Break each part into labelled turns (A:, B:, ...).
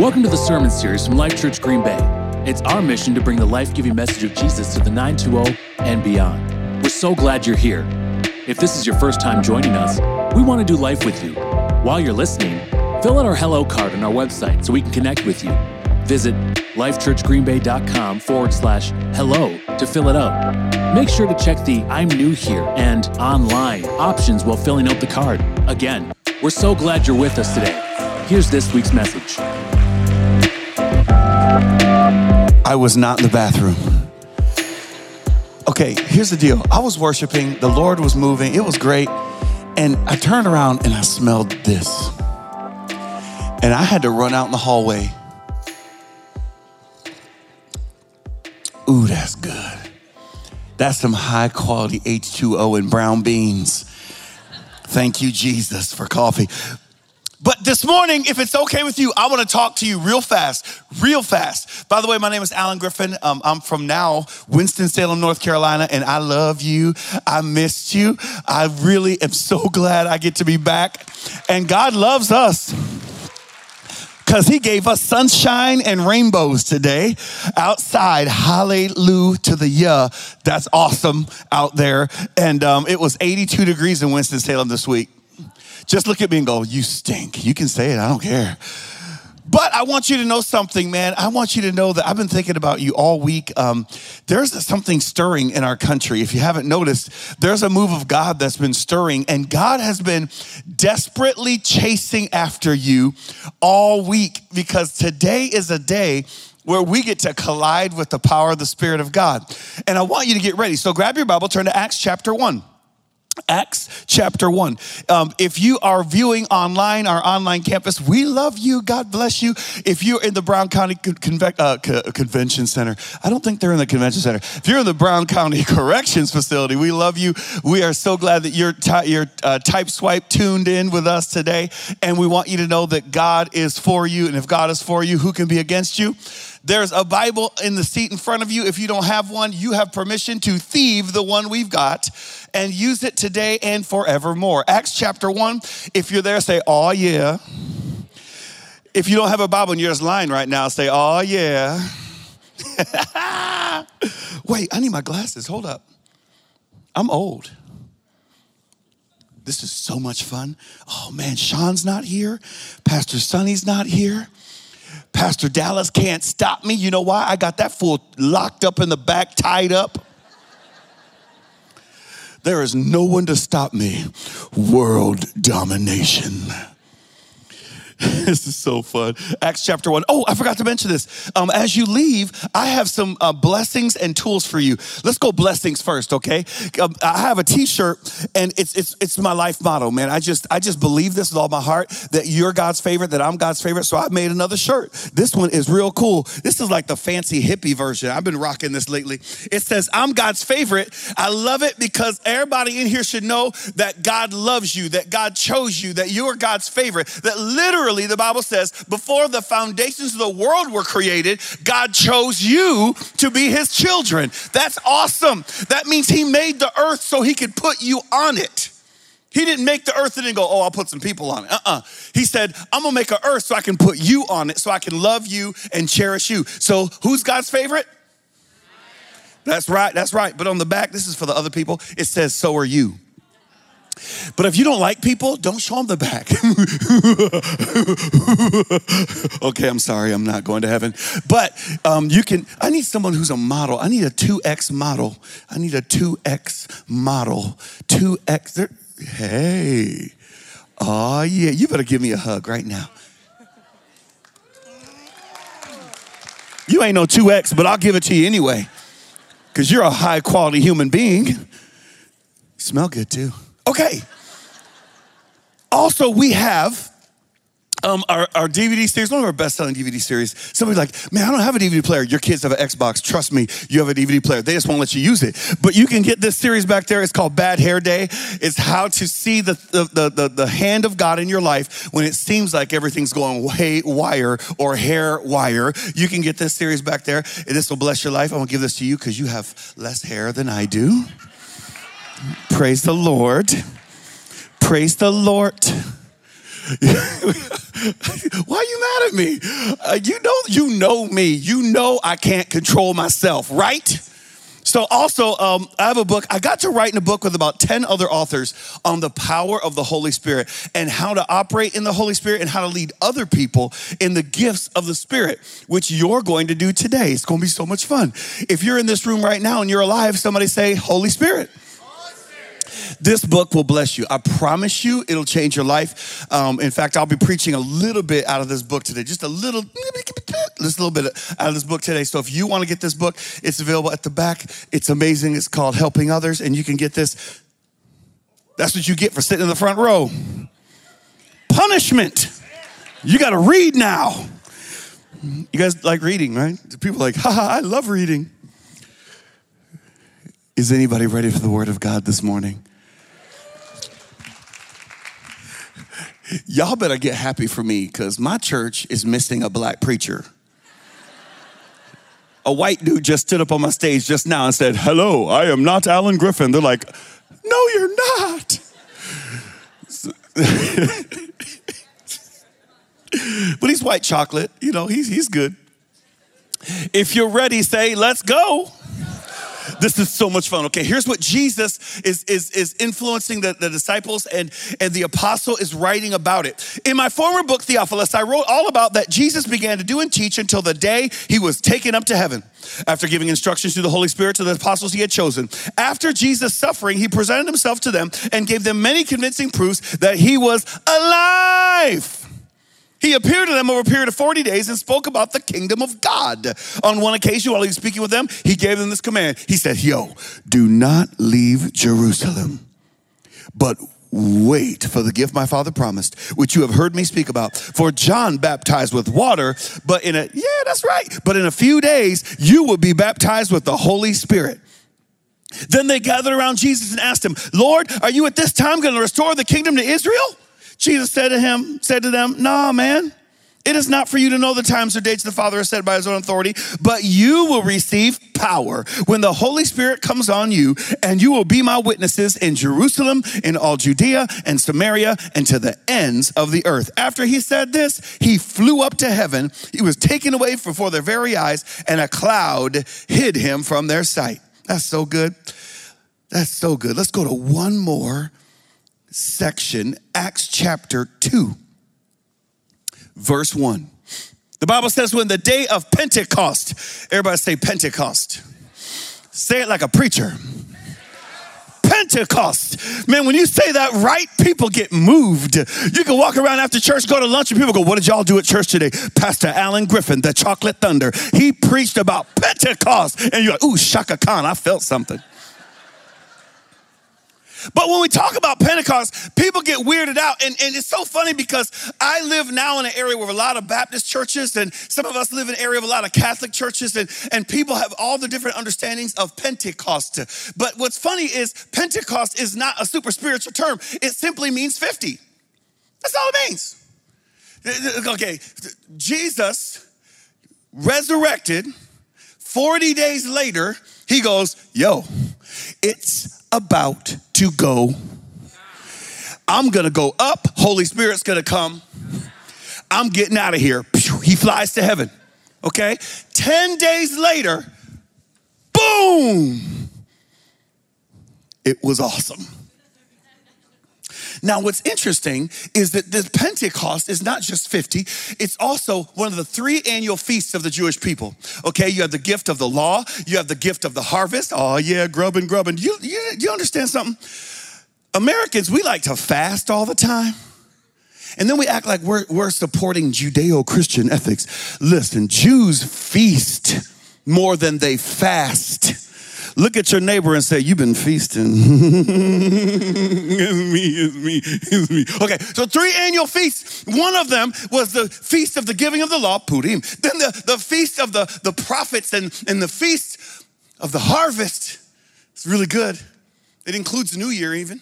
A: Welcome to the sermon series from Life Church Green Bay. It's our mission to bring the life giving message of Jesus to the 920 and beyond. We're so glad you're here. If this is your first time joining us, we want to do life with you. While you're listening, fill out our hello card on our website so we can connect with you. Visit lifechurchgreenbay.com forward slash hello to fill it out. Make sure to check the I'm new here and online options while filling out the card. Again, we're so glad you're with us today. Here's this week's message.
B: I was not in the bathroom. Okay, here's the deal. I was worshiping, the Lord was moving, it was great. And I turned around and I smelled this. And I had to run out in the hallway. Ooh, that's good. That's some high quality H2O and brown beans. Thank you, Jesus, for coffee. But this morning, if it's okay with you, I want to talk to you real fast, real fast. By the way, my name is Alan Griffin. Um, I'm from now Winston-Salem, North Carolina, and I love you. I missed you. I really am so glad I get to be back. And God loves us because he gave us sunshine and rainbows today outside. Hallelujah to the yeah. That's awesome out there. And um, it was 82 degrees in Winston-Salem this week. Just look at me and go, You stink. You can say it, I don't care. But I want you to know something, man. I want you to know that I've been thinking about you all week. Um, there's something stirring in our country. If you haven't noticed, there's a move of God that's been stirring, and God has been desperately chasing after you all week because today is a day where we get to collide with the power of the Spirit of God. And I want you to get ready. So grab your Bible, turn to Acts chapter 1. Acts chapter 1. Um, if you are viewing online, our online campus, we love you. God bless you. If you're in the Brown County Conve- uh, Convention Center, I don't think they're in the Convention Center. If you're in the Brown County Corrections Facility, we love you. We are so glad that you're, ty- you're uh, type swipe tuned in with us today. And we want you to know that God is for you. And if God is for you, who can be against you? There's a Bible in the seat in front of you. If you don't have one, you have permission to thieve the one we've got and use it today and forevermore. Acts chapter 1. If you're there, say, Oh, yeah. If you don't have a Bible and you're just lying right now, say, Oh, yeah. Wait, I need my glasses. Hold up. I'm old. This is so much fun. Oh man, Sean's not here. Pastor Sonny's not here. Pastor Dallas can't stop me. You know why? I got that fool locked up in the back, tied up. There is no one to stop me. World domination. this is so fun. Acts chapter one. Oh, I forgot to mention this. Um, as you leave, I have some uh, blessings and tools for you. Let's go blessings first, okay? Um, I have a T-shirt, and it's it's it's my life motto, man. I just I just believe this with all my heart that you're God's favorite, that I'm God's favorite. So I made another shirt. This one is real cool. This is like the fancy hippie version. I've been rocking this lately. It says, "I'm God's favorite." I love it because everybody in here should know that God loves you, that God chose you, that you're God's favorite, that literally literally, the Bible says, before the foundations of the world were created, God chose you to be his children. That's awesome. That means he made the earth so he could put you on it. He didn't make the earth and then go, oh, I'll put some people on it. Uh-uh. He said, I'm gonna make an earth so I can put you on it, so I can love you and cherish you. So who's God's favorite? That's right, that's right. But on the back, this is for the other people, it says, so are you. But if you don't like people, don't show them the back. okay, I'm sorry, I'm not going to heaven. But um, you can, I need someone who's a model. I need a 2X model. I need a 2X model. 2X. Hey. Oh, yeah, you better give me a hug right now. You ain't no 2X, but I'll give it to you anyway. Because you're a high quality human being. You smell good too. Okay. Also, we have um, our, our DVD series, one of our best selling DVD series. Somebody's like, man, I don't have a DVD player. Your kids have an Xbox. Trust me, you have a DVD player. They just won't let you use it. But you can get this series back there. It's called Bad Hair Day. It's how to see the, the, the, the, hand of God in your life when it seems like everything's going way wire or hair wire. You can get this series back there. And this will bless your life. I'm to give this to you because you have less hair than I do. Praise the Lord. Praise the Lord. Why are you mad at me? Uh, you know, you know me. You know I can't control myself, right? So, also, um, I have a book. I got to write in a book with about 10 other authors on the power of the Holy Spirit and how to operate in the Holy Spirit and how to lead other people in the gifts of the Spirit, which you're going to do today. It's going to be so much fun. If you're in this room right now and you're alive, somebody say, Holy Spirit. This book will bless you. I promise you, it'll change your life. Um, in fact, I'll be preaching a little bit out of this book today, just a little, just a little bit out of this book today. So if you want to get this book, it's available at the back. It's amazing. It's called Helping Others, and you can get this. That's what you get for sitting in the front row. Punishment. You got to read now. You guys like reading, right? People like, haha, I love reading. Is anybody ready for the word of God this morning? Y'all better get happy for me because my church is missing a black preacher. A white dude just stood up on my stage just now and said, Hello, I am not Alan Griffin. They're like, No, you're not. but he's white chocolate, you know, he's, he's good. If you're ready, say, Let's go. This is so much fun. Okay, here's what Jesus is, is, is influencing the, the disciples and, and the apostle is writing about it. In my former book, Theophilus, I wrote all about that Jesus began to do and teach until the day he was taken up to heaven. After giving instructions through the Holy Spirit to the apostles he had chosen. After Jesus' suffering, he presented himself to them and gave them many convincing proofs that he was alive. He appeared to them over a period of 40 days and spoke about the kingdom of God. On one occasion, while he was speaking with them, he gave them this command. He said, Yo, do not leave Jerusalem, but wait for the gift my father promised, which you have heard me speak about. For John baptized with water, but in a, yeah, that's right, but in a few days, you will be baptized with the Holy Spirit. Then they gathered around Jesus and asked him, Lord, are you at this time going to restore the kingdom to Israel? Jesus said to him, said to them, Nah, man. It is not for you to know the times or dates the Father has said by his own authority, but you will receive power when the Holy Spirit comes on you, and you will be my witnesses in Jerusalem, in all Judea and Samaria, and to the ends of the earth. After he said this, he flew up to heaven. He was taken away before their very eyes, and a cloud hid him from their sight. That's so good. That's so good. Let's go to one more section, Acts chapter 2, verse 1. The Bible says, when the day of Pentecost, everybody say Pentecost. Say it like a preacher. Pentecost. Man, when you say that right, people get moved. You can walk around after church, go to lunch, and people go, What did y'all do at church today? Pastor Alan Griffin, the chocolate thunder, he preached about Pentecost. And you're like, Ooh, Chaka Khan, I felt something. But when we talk about Pentecost, people get weirded out. And, and it's so funny because I live now in an area with a lot of Baptist churches, and some of us live in an area of a lot of Catholic churches, and, and people have all the different understandings of Pentecost. But what's funny is Pentecost is not a super spiritual term, it simply means 50. That's all it means. Okay, Jesus resurrected 40 days later, he goes, Yo, it's about to go. I'm gonna go up, Holy Spirit's gonna come. I'm getting out of here. He flies to heaven. Okay? 10 days later, boom! It was awesome. Now, what's interesting is that the Pentecost is not just 50, it's also one of the three annual feasts of the Jewish people. Okay, you have the gift of the law, you have the gift of the harvest. Oh, yeah, grubbing, grubbing. You, you, you understand something? Americans, we like to fast all the time. And then we act like we're, we're supporting Judeo Christian ethics. Listen, Jews feast more than they fast. Look at your neighbor and say, You've been feasting. it's me, it's me, it's me. Okay, so three annual feasts. One of them was the feast of the giving of the law, Purim. Then the, the feast of the, the prophets and, and the feast of the harvest. It's really good. It includes New Year, even.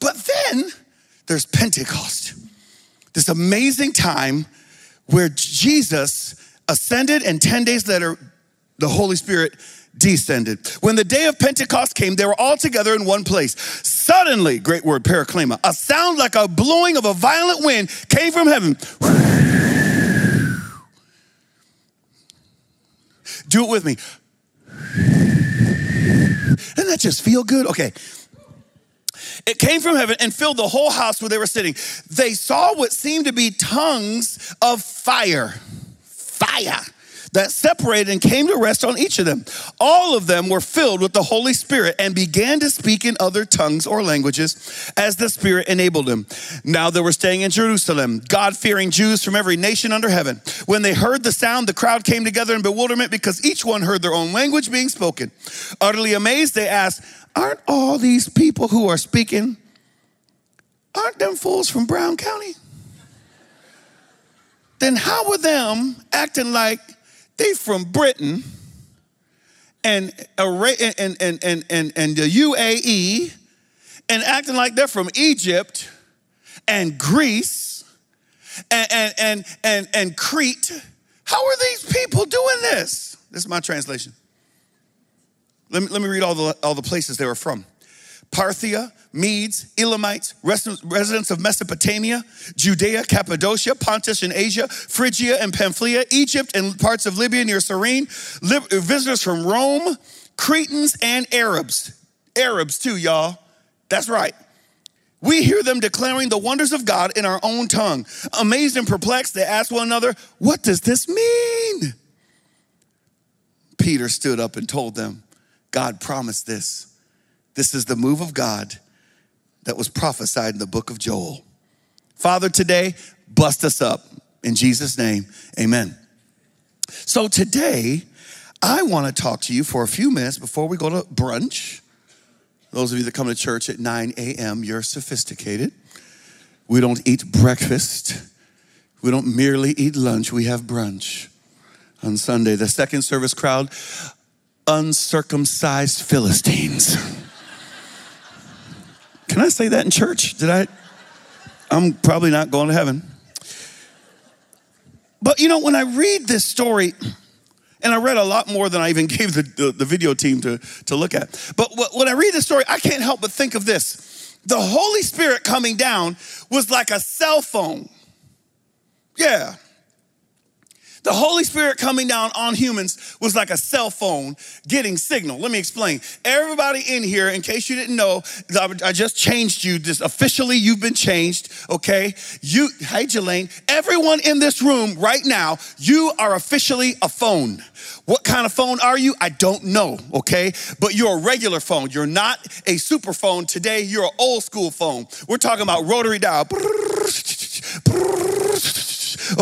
B: But then there's Pentecost, this amazing time where Jesus ascended, and 10 days later, the Holy Spirit descended. When the day of Pentecost came, they were all together in one place. Suddenly, great word, paraklima, a sound like a blowing of a violent wind came from heaven. Do it with me. Doesn't that just feel good? Okay. It came from heaven and filled the whole house where they were sitting. They saw what seemed to be tongues of fire. Fire that separated and came to rest on each of them. All of them were filled with the Holy Spirit and began to speak in other tongues or languages as the Spirit enabled them. Now they were staying in Jerusalem, God fearing Jews from every nation under heaven. When they heard the sound, the crowd came together in bewilderment because each one heard their own language being spoken. Utterly amazed, they asked, Aren't all these people who are speaking, aren't them fools from Brown County? Then how were them acting like they from Britain and, and, and, and, and, and the UAE and acting like they're from Egypt and Greece and, and, and, and, and Crete. How are these people doing this? This is my translation. Let me, let me read all the, all the places they were from. Parthia, Medes, Elamites, residents of Mesopotamia, Judea, Cappadocia, Pontus and Asia, Phrygia and Pamphylia, Egypt and parts of Libya near Cyrene, visitors from Rome, Cretans and Arabs. Arabs too, y'all. That's right. We hear them declaring the wonders of God in our own tongue. Amazed and perplexed, they ask one another, What does this mean? Peter stood up and told them, God promised this this is the move of God that was prophesied in the book of Joel. Father, today, bust us up. In Jesus' name, amen. So today, I want to talk to you for a few minutes before we go to brunch. Those of you that come to church at 9 a.m., you're sophisticated. We don't eat breakfast. We don't merely eat lunch, we have brunch on Sunday. The second service crowd, uncircumcised Philistines. Can I say that in church? Did I? I'm probably not going to heaven. But you know, when I read this story, and I read a lot more than I even gave the, the, the video team to, to look at. But when I read this story, I can't help but think of this. The Holy Spirit coming down was like a cell phone. Yeah. The Holy Spirit coming down on humans was like a cell phone getting signal. Let me explain. Everybody in here, in case you didn't know, I just changed you. This officially, you've been changed. Okay, you. Hey, Jelaine. Everyone in this room right now, you are officially a phone. What kind of phone are you? I don't know. Okay, but you're a regular phone. You're not a super phone today. You're an old school phone. We're talking about rotary dial.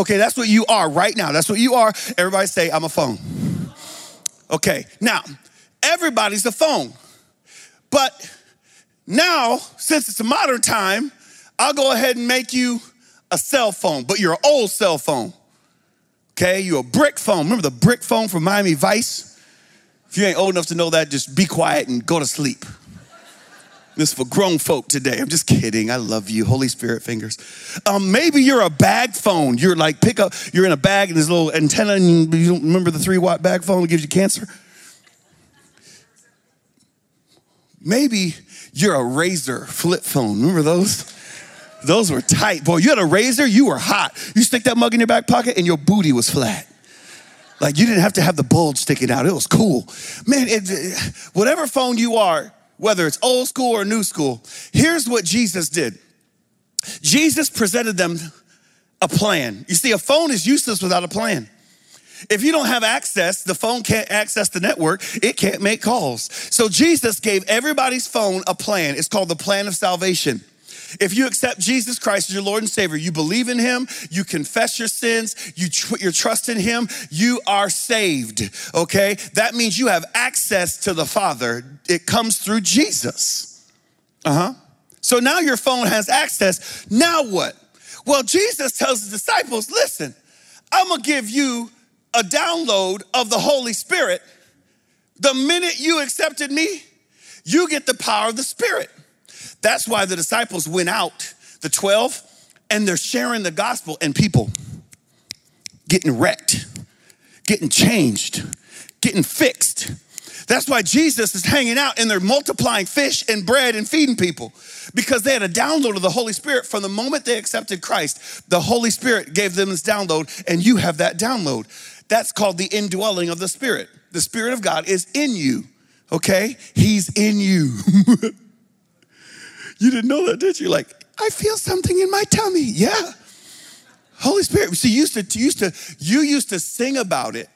B: Okay, that's what you are right now. That's what you are. Everybody say, I'm a phone. Okay, now, everybody's a phone. But now, since it's a modern time, I'll go ahead and make you a cell phone, but you're an old cell phone. Okay, you're a brick phone. Remember the brick phone from Miami Vice? If you ain't old enough to know that, just be quiet and go to sleep. This is for grown folk today. I'm just kidding. I love you. Holy Spirit fingers. Um, maybe you're a bag phone. You're like, pick up, you're in a bag and there's a little antenna and you don't remember the three watt bag phone that gives you cancer? Maybe you're a razor flip phone. Remember those? Those were tight. Boy, you had a razor, you were hot. You stick that mug in your back pocket and your booty was flat. Like you didn't have to have the bulge sticking out. It was cool. Man, it, whatever phone you are, whether it's old school or new school. Here's what Jesus did Jesus presented them a plan. You see, a phone is useless without a plan. If you don't have access, the phone can't access the network, it can't make calls. So Jesus gave everybody's phone a plan. It's called the plan of salvation. If you accept Jesus Christ as your Lord and Savior, you believe in Him, you confess your sins, you put your trust in Him, you are saved. Okay? That means you have access to the Father. It comes through Jesus. Uh huh. So now your phone has access. Now what? Well, Jesus tells the disciples, listen, I'm gonna give you a download of the Holy Spirit. The minute you accepted me, you get the power of the Spirit. That's why the disciples went out, the 12, and they're sharing the gospel, and people getting wrecked, getting changed, getting fixed. That's why Jesus is hanging out and they're multiplying fish and bread and feeding people because they had a download of the Holy Spirit from the moment they accepted Christ. The Holy Spirit gave them this download, and you have that download. That's called the indwelling of the Spirit. The Spirit of God is in you, okay? He's in you. you didn't know that, did you? Like, I feel something in my tummy. Yeah. Holy Spirit. See, you used to, used to, you used to sing about it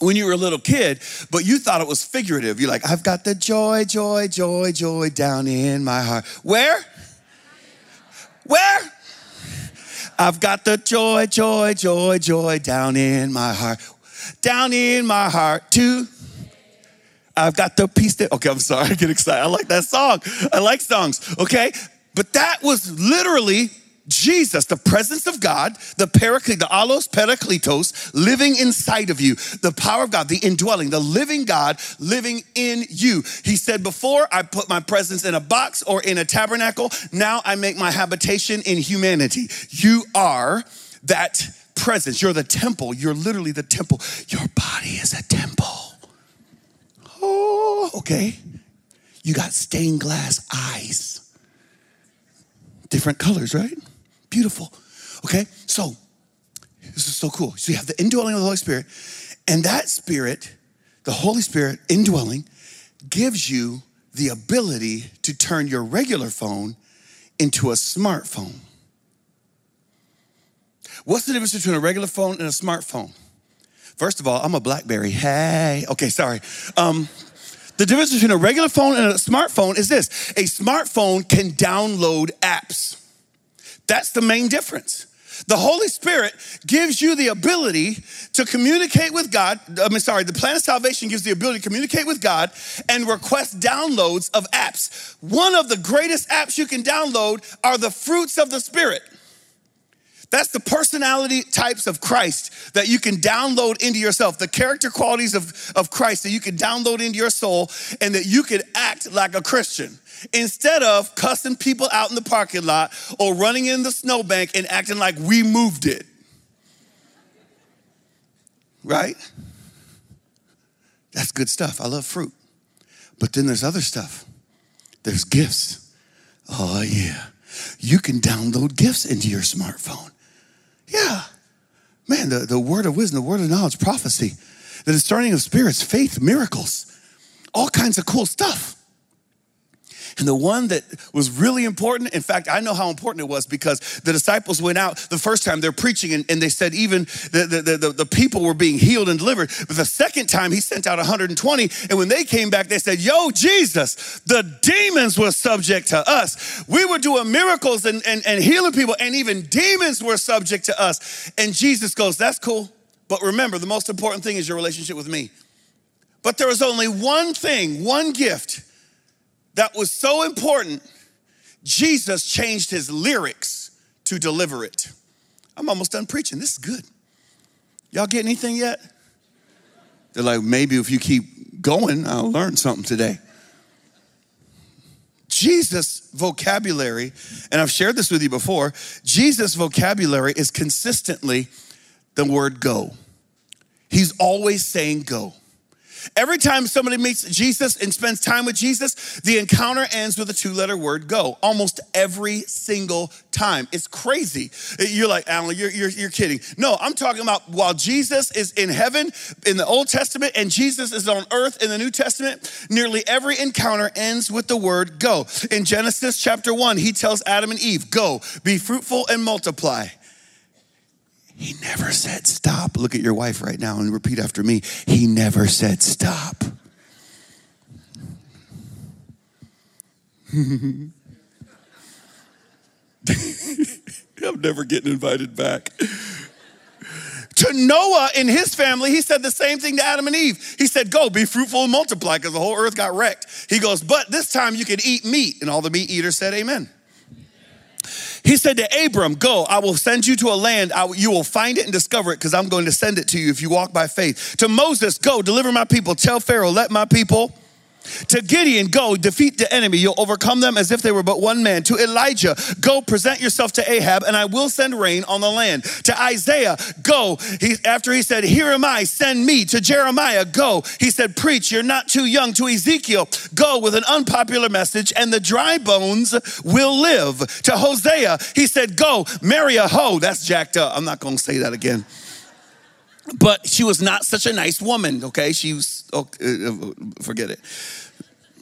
B: when you were a little kid, but you thought it was figurative. You're like, I've got the joy, joy, joy, joy down in my heart. Where? Where? I've got the joy, joy, joy, joy down in my heart. Down in my heart, too. I've got the peace that, okay, I'm sorry, I get excited. I like that song. I like songs, okay? But that was literally Jesus, the presence of God, the paraclete, the allos parakletos, living inside of you, the power of God, the indwelling, the living God living in you. He said, Before I put my presence in a box or in a tabernacle, now I make my habitation in humanity. You are that presence. You're the temple. You're literally the temple. Your body is a temple. Oh, okay. You got stained glass eyes. Different colors, right? Beautiful. Okay, so this is so cool. So you have the indwelling of the Holy Spirit, and that Spirit, the Holy Spirit indwelling, gives you the ability to turn your regular phone into a smartphone. What's the difference between a regular phone and a smartphone? First of all, I'm a Blackberry. Hey, okay, sorry. Um, the difference between a regular phone and a smartphone is this a smartphone can download apps. That's the main difference. The Holy Spirit gives you the ability to communicate with God. I mean, sorry, the plan of salvation gives the ability to communicate with God and request downloads of apps. One of the greatest apps you can download are the fruits of the Spirit. That's the personality types of Christ that you can download into yourself, the character qualities of, of Christ that you can download into your soul, and that you can act like a Christian instead of cussing people out in the parking lot or running in the snowbank and acting like we moved it. Right? That's good stuff. I love fruit. But then there's other stuff. There's gifts. Oh, yeah. You can download gifts into your smartphone. Yeah. Man, the, the word of wisdom, the word of knowledge, prophecy, the discerning of spirits, faith, miracles, all kinds of cool stuff. And the one that was really important, in fact, I know how important it was because the disciples went out the first time they're preaching and, and they said even the, the, the, the, people were being healed and delivered. But the second time he sent out 120. And when they came back, they said, Yo, Jesus, the demons were subject to us. We were doing miracles and, and, and healing people, and even demons were subject to us. And Jesus goes, That's cool. But remember, the most important thing is your relationship with me. But there was only one thing, one gift that was so important, Jesus changed his lyrics to deliver it. I'm almost done preaching. This is good. Y'all get anything yet? They're like, maybe if you keep going, I'll learn something today. Jesus' vocabulary, and I've shared this with you before, Jesus' vocabulary is consistently the word go. He's always saying go. Every time somebody meets Jesus and spends time with Jesus, the encounter ends with a two letter word go, almost every single time. It's crazy. You're like, Alan, you're, you're, you're kidding. No, I'm talking about while Jesus is in heaven in the Old Testament and Jesus is on earth in the New Testament, nearly every encounter ends with the word go. In Genesis chapter one, he tells Adam and Eve, go, be fruitful and multiply. He never said stop. Look at your wife right now and repeat after me. He never said stop. I'm never getting invited back. To Noah and his family, he said the same thing to Adam and Eve. He said, Go, be fruitful and multiply, because the whole earth got wrecked. He goes, But this time you can eat meat. And all the meat eaters said, Amen. He said to Abram, Go, I will send you to a land. I, you will find it and discover it because I'm going to send it to you if you walk by faith. To Moses, Go, deliver my people. Tell Pharaoh, let my people To Gideon, go defeat the enemy. You'll overcome them as if they were but one man. To Elijah, go present yourself to Ahab, and I will send rain on the land. To Isaiah, go. He, after he said, Here am I, send me. To Jeremiah, go. He said, Preach, you're not too young. To Ezekiel, go with an unpopular message, and the dry bones will live. To Hosea, he said, Go, marry a hoe. That's jacked up. I'm not going to say that again but she was not such a nice woman, okay? She was, oh, uh, forget it.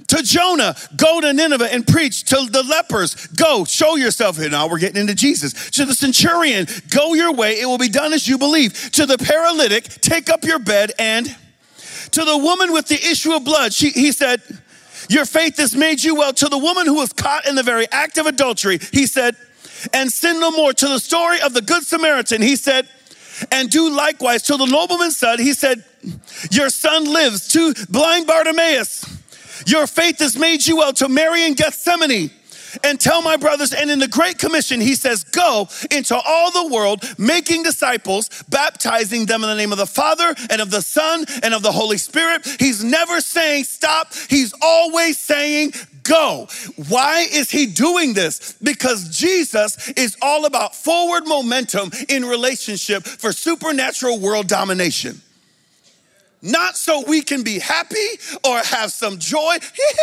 B: To Jonah, go to Nineveh and preach. To the lepers, go, show yourself. Here now we're getting into Jesus. To the centurion, go your way, it will be done as you believe. To the paralytic, take up your bed and to the woman with the issue of blood, she, he said, Your faith has made you well. To the woman who was caught in the very act of adultery, he said, And sin no more. To the story of the Good Samaritan, he said, and do likewise to the nobleman said, He said, Your son lives. To blind Bartimaeus, your faith has made you well. To Mary in Gethsemane, and tell my brothers. And in the Great Commission, he says, Go into all the world, making disciples, baptizing them in the name of the Father and of the Son and of the Holy Spirit. He's never saying stop, he's always saying go. Why is he doing this? Because Jesus is all about forward momentum in relationship for supernatural world domination not so we can be happy or have some joy.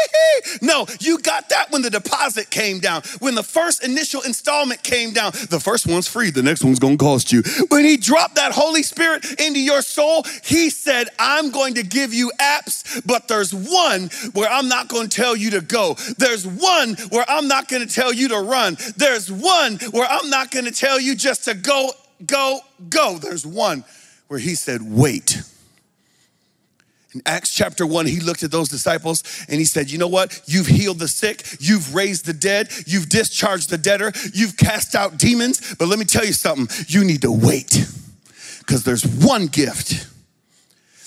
B: no, you got that when the deposit came down, when the first initial installment came down. The first one's free, the next one's gonna cost you. When He dropped that Holy Spirit into your soul, He said, I'm going to give you apps, but there's one where I'm not gonna tell you to go. There's one where I'm not gonna tell you to run. There's one where I'm not gonna tell you just to go, go, go. There's one where He said, wait. In Acts chapter 1, he looked at those disciples and he said, You know what? You've healed the sick, you've raised the dead, you've discharged the debtor, you've cast out demons. But let me tell you something you need to wait because there's one gift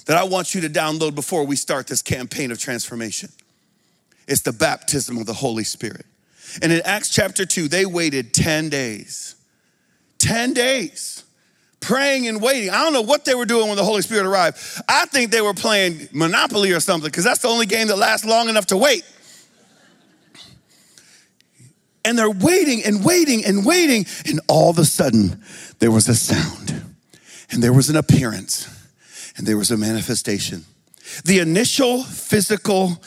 B: that I want you to download before we start this campaign of transformation. It's the baptism of the Holy Spirit. And in Acts chapter 2, they waited 10 days. 10 days praying and waiting. I don't know what they were doing when the Holy Spirit arrived. I think they were playing Monopoly or something because that's the only game that lasts long enough to wait. And they're waiting and waiting and waiting. And all of a sudden, there was a sound, and there was an appearance, and there was a manifestation. The initial physical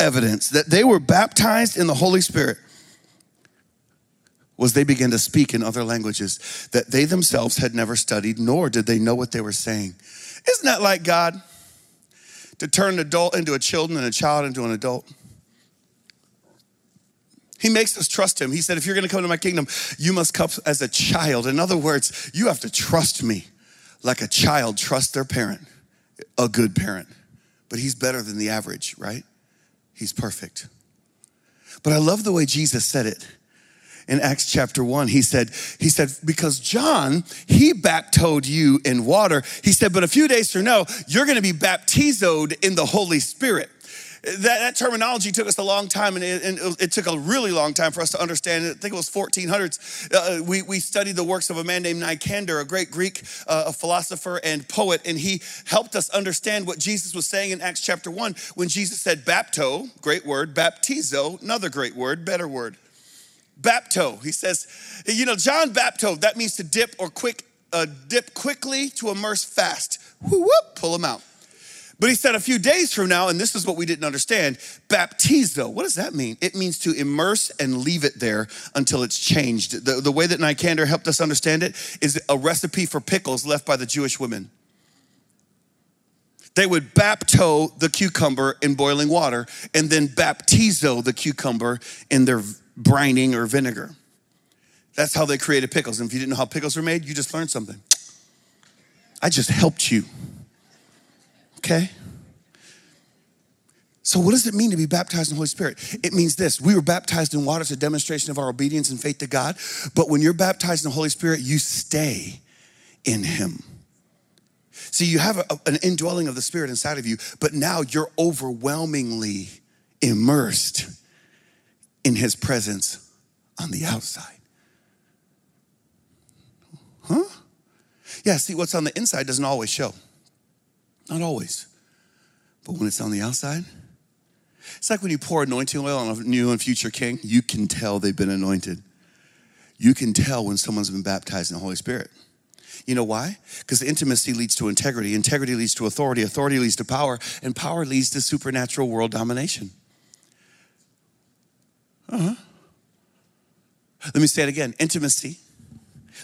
B: evidence that they were baptized in the Holy Spirit was they began to speak in other languages that they themselves had never studied, nor did they know what they were saying. Isn't that like God? To turn an adult into a child and a child into an adult. He makes us trust him. He said, if you're gonna come to my kingdom, you must come as a child. In other words, you have to trust me like a child trusts their parent, a good parent. But he's better than the average, right? He's perfect. But I love the way Jesus said it in Acts chapter 1. He said, he said, because John, he baptized you in water. He said, but a few days from now, you're going to be baptizoed in the Holy Spirit. That, that, terminology took us a long time, and it, and it, took a really long time for us to understand. I think it was 1400s. Uh, we, we studied the works of a man named Nicander, a great Greek uh, philosopher and poet, and he helped us understand what Jesus was saying in Acts chapter 1 when Jesus said bapto, great word, baptizo, another great word, better word. Bapto. He says, you know, John Bapto, that means to dip or quick, uh, dip quickly to immerse fast. Whoop, whoop, pull him out. But he said a few days from now, and this is what we didn't understand baptizo. What does that mean? It means to immerse and leave it there until it's changed. The, the way that Nicander helped us understand it is a recipe for pickles left by the Jewish women. They would bapto the cucumber in boiling water and then baptizo the cucumber in their brining or vinegar. That's how they created pickles. And if you didn't know how pickles were made, you just learned something. I just helped you. Okay? So, what does it mean to be baptized in the Holy Spirit? It means this we were baptized in water as a demonstration of our obedience and faith to God. But when you're baptized in the Holy Spirit, you stay in Him. See, you have a, an indwelling of the Spirit inside of you, but now you're overwhelmingly immersed in his presence on the outside. Huh? Yeah, see, what's on the inside doesn't always show. Not always. But when it's on the outside, It's like when you pour anointing oil on a new and future king, you can tell they've been anointed. You can tell when someone's been baptized in the Holy Spirit. You know why? Because intimacy leads to integrity, integrity leads to authority, authority leads to power, and power leads to supernatural world domination. Uh huh. Let me say it again intimacy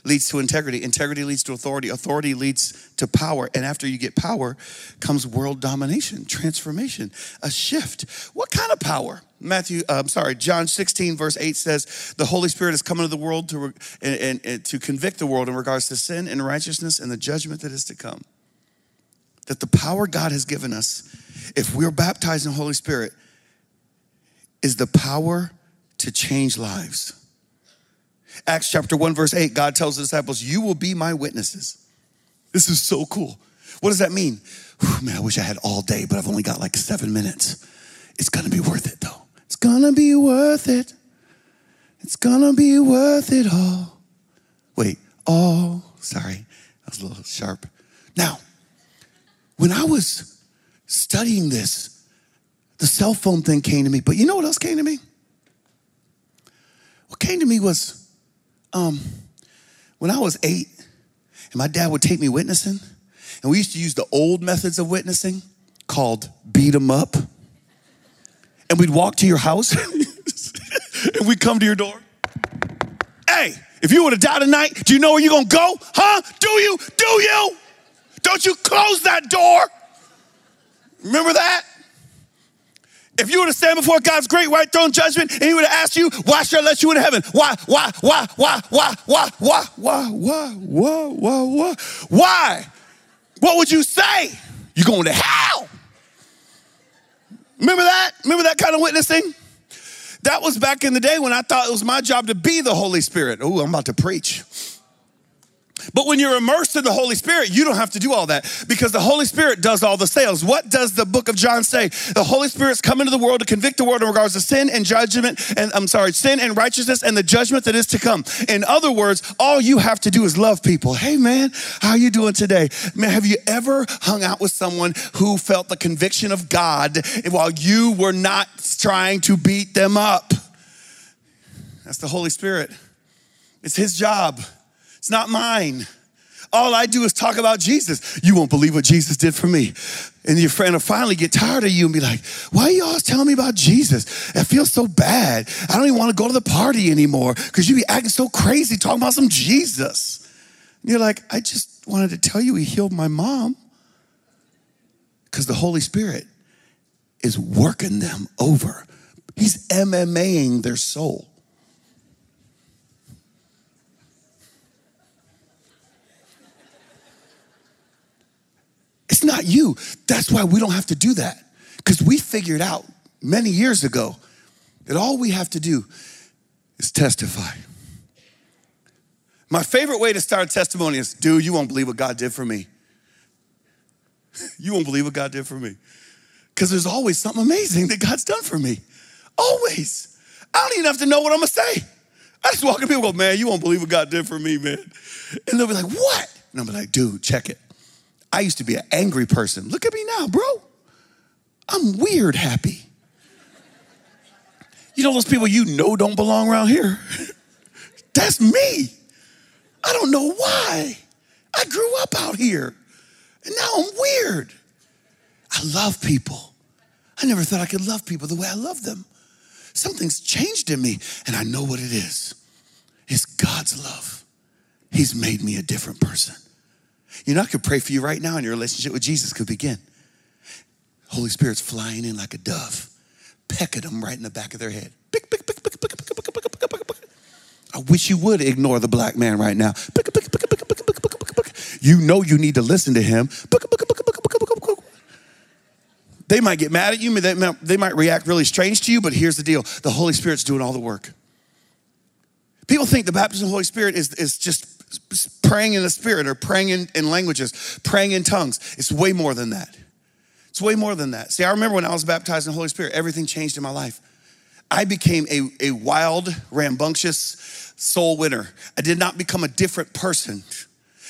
B: leads to integrity. Integrity leads to authority. Authority leads to power. And after you get power comes world domination, transformation, a shift. What kind of power? Matthew, uh, I'm sorry, John 16, verse 8 says, The Holy Spirit has come into the world to, and, and, and to convict the world in regards to sin and righteousness and the judgment that is to come. That the power God has given us, if we're baptized in the Holy Spirit, is the power to change lives. Acts chapter 1, verse 8, God tells the disciples, You will be my witnesses. This is so cool. What does that mean? Whew, man, I wish I had all day, but I've only got like seven minutes. It's gonna be worth it though. It's gonna be worth it. It's gonna be worth it all. Wait, all, sorry, I was a little sharp. Now, when I was studying this, the cell phone thing came to me, but you know what else came to me? Came to me was um, when I was eight, and my dad would take me witnessing, and we used to use the old methods of witnessing called beat 'em up. And we'd walk to your house and we'd come to your door. Hey, if you were to die tonight, do you know where you're gonna go? Huh? Do you? Do you? Don't you close that door? Remember that? If you were to stand before God's great white throne judgment and he would have asked you, why should I let you into heaven? Why, why, why, why, why, why, why, why, why, why, why, why, why? What would you say? You're going to hell. Remember that? Remember that kind of witnessing? That was back in the day when I thought it was my job to be the Holy Spirit. Oh, I'm about to preach. But when you're immersed in the Holy Spirit, you don't have to do all that because the Holy Spirit does all the sales. What does the book of John say? The Holy Spirit's come into the world to convict the world in regards to sin and judgment, and I'm sorry, sin and righteousness and the judgment that is to come. In other words, all you have to do is love people. Hey man, how are you doing today? Man, have you ever hung out with someone who felt the conviction of God while you were not trying to beat them up? That's the Holy Spirit. It's his job. It's not mine. All I do is talk about Jesus. You won't believe what Jesus did for me. And your friend will finally get tired of you and be like, Why are you always telling me about Jesus? It feels so bad. I don't even want to go to the party anymore because you be acting so crazy talking about some Jesus. And you're like, I just wanted to tell you he healed my mom because the Holy Spirit is working them over. He's MMAing their soul. It's not you. That's why we don't have to do that. Because we figured out many years ago that all we have to do is testify. My favorite way to start a testimony is, dude, you won't believe what God did for me. you won't believe what God did for me. Because there's always something amazing that God's done for me. Always. I don't even have to know what I'm gonna say. I just walk up people go, man, you won't believe what God did for me, man. And they'll be like, what? And be like, dude, check it. I used to be an angry person. Look at me now, bro. I'm weird happy. You know those people you know don't belong around here? That's me. I don't know why. I grew up out here and now I'm weird. I love people. I never thought I could love people the way I love them. Something's changed in me and I know what it is. It's God's love. He's made me a different person. You know, I could pray for you right now, and your relationship with Jesus could begin. Holy Spirit's flying in like a dove, pecking them right in the back of their head. I wish you would ignore the black man right now. You know you need to listen to him. They might get mad at you, they might react really strange to you, but here's the deal the Holy Spirit's doing all the work. People think the baptism of the Holy Spirit is, is just praying in the spirit or praying in, in languages, praying in tongues. It's way more than that. It's way more than that. See, I remember when I was baptized in the Holy Spirit, everything changed in my life. I became a, a wild, rambunctious soul winner. I did not become a different person.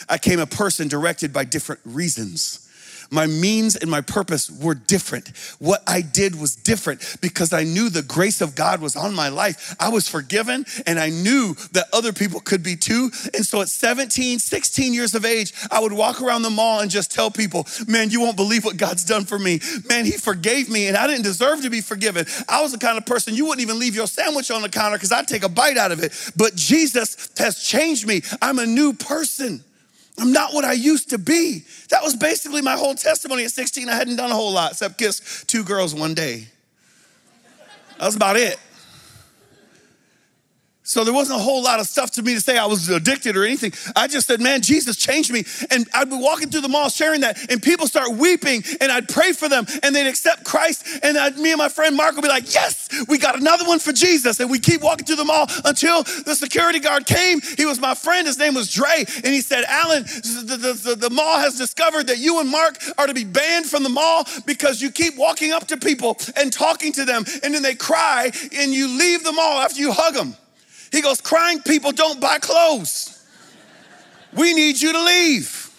B: I became a person directed by different reasons. My means and my purpose were different. What I did was different because I knew the grace of God was on my life. I was forgiven and I knew that other people could be too. And so at 17, 16 years of age, I would walk around the mall and just tell people, man, you won't believe what God's done for me. Man, He forgave me and I didn't deserve to be forgiven. I was the kind of person you wouldn't even leave your sandwich on the counter because I'd take a bite out of it. But Jesus has changed me. I'm a new person. I'm not what I used to be. That was basically my whole testimony at 16. I hadn't done a whole lot except kiss two girls one day. That was about it. So there wasn't a whole lot of stuff to me to say I was addicted or anything. I just said, man, Jesus changed me. And I'd be walking through the mall sharing that, and people start weeping, and I'd pray for them, and they'd accept Christ. And I'd, me and my friend Mark would be like, yes, we got another one for Jesus. And we keep walking through the mall until the security guard came. He was my friend. His name was Dre. And he said, Alan, the, the, the, the mall has discovered that you and Mark are to be banned from the mall because you keep walking up to people and talking to them, and then they cry, and you leave the mall after you hug them. He goes, crying people don't buy clothes. We need you to leave.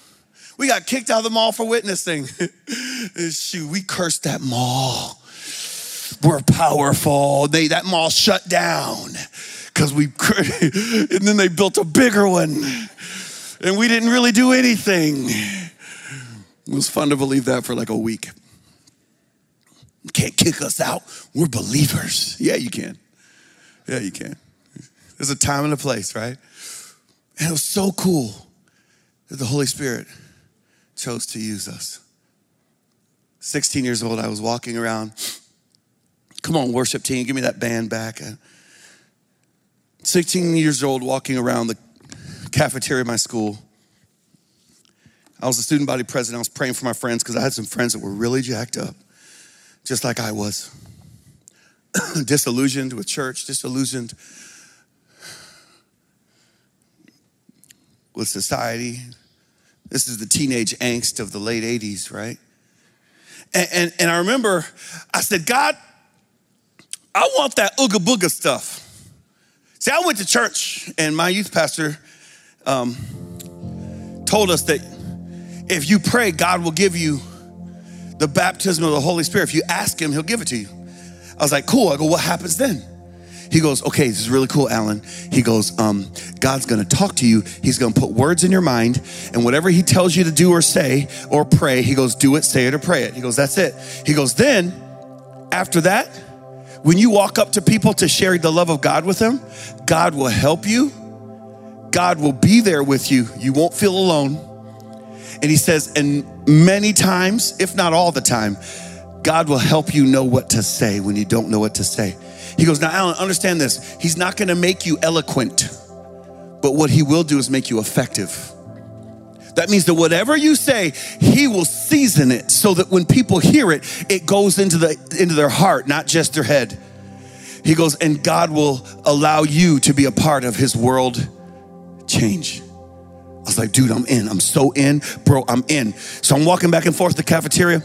B: We got kicked out of the mall for witnessing. Shoot, we cursed that mall. We're powerful. They that mall shut down because we and then they built a bigger one. And we didn't really do anything. It was fun to believe that for like a week. Can't kick us out. We're believers. Yeah, you can. Yeah, you can. There's a time and a place, right? And it was so cool that the Holy Spirit chose to use us. 16 years old, I was walking around. Come on, worship team, give me that band back. 16 years old, walking around the cafeteria of my school. I was a student body president. I was praying for my friends because I had some friends that were really jacked up, just like I was. disillusioned with church, disillusioned with society. This is the teenage angst of the late 80s, right? And, and, and I remember I said, God, I want that ooga booga stuff. See, I went to church, and my youth pastor um, told us that if you pray, God will give you the baptism of the Holy Spirit. If you ask Him, He'll give it to you. I was like, cool. I go, what happens then? He goes, okay, this is really cool, Alan. He goes, um, God's gonna talk to you. He's gonna put words in your mind, and whatever he tells you to do or say or pray, he goes, do it, say it, or pray it. He goes, that's it. He goes, then after that, when you walk up to people to share the love of God with them, God will help you. God will be there with you. You won't feel alone. And he says, and many times, if not all the time, God will help you know what to say when you don't know what to say. He goes, Now, Alan, understand this. He's not gonna make you eloquent, but what he will do is make you effective. That means that whatever you say, he will season it so that when people hear it, it goes into the into their heart, not just their head. He goes, and God will allow you to be a part of his world change. I was like, dude, I'm in. I'm so in, bro, I'm in. So I'm walking back and forth to the cafeteria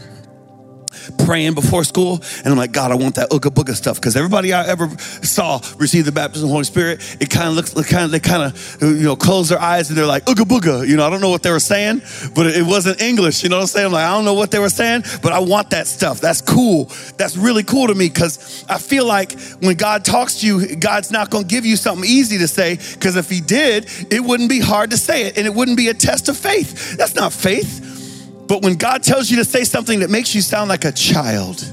B: praying before school, and I'm like, God, I want that ooga booga stuff because everybody I ever saw receive the baptism of the Holy Spirit, it kind of looks, like kind of they kind of you know close their eyes and they're like ooga booga. You know, I don't know what they were saying, but it wasn't English. You know what I'm saying? I'm like, I don't know what they were saying, but I want that stuff. That's cool. That's really cool to me because I feel like when God talks to you, God's not going to give you something easy to say because if He did, it wouldn't be hard to say it and it wouldn't be a test of faith. That's not faith. But when God tells you to say something that makes you sound like a child,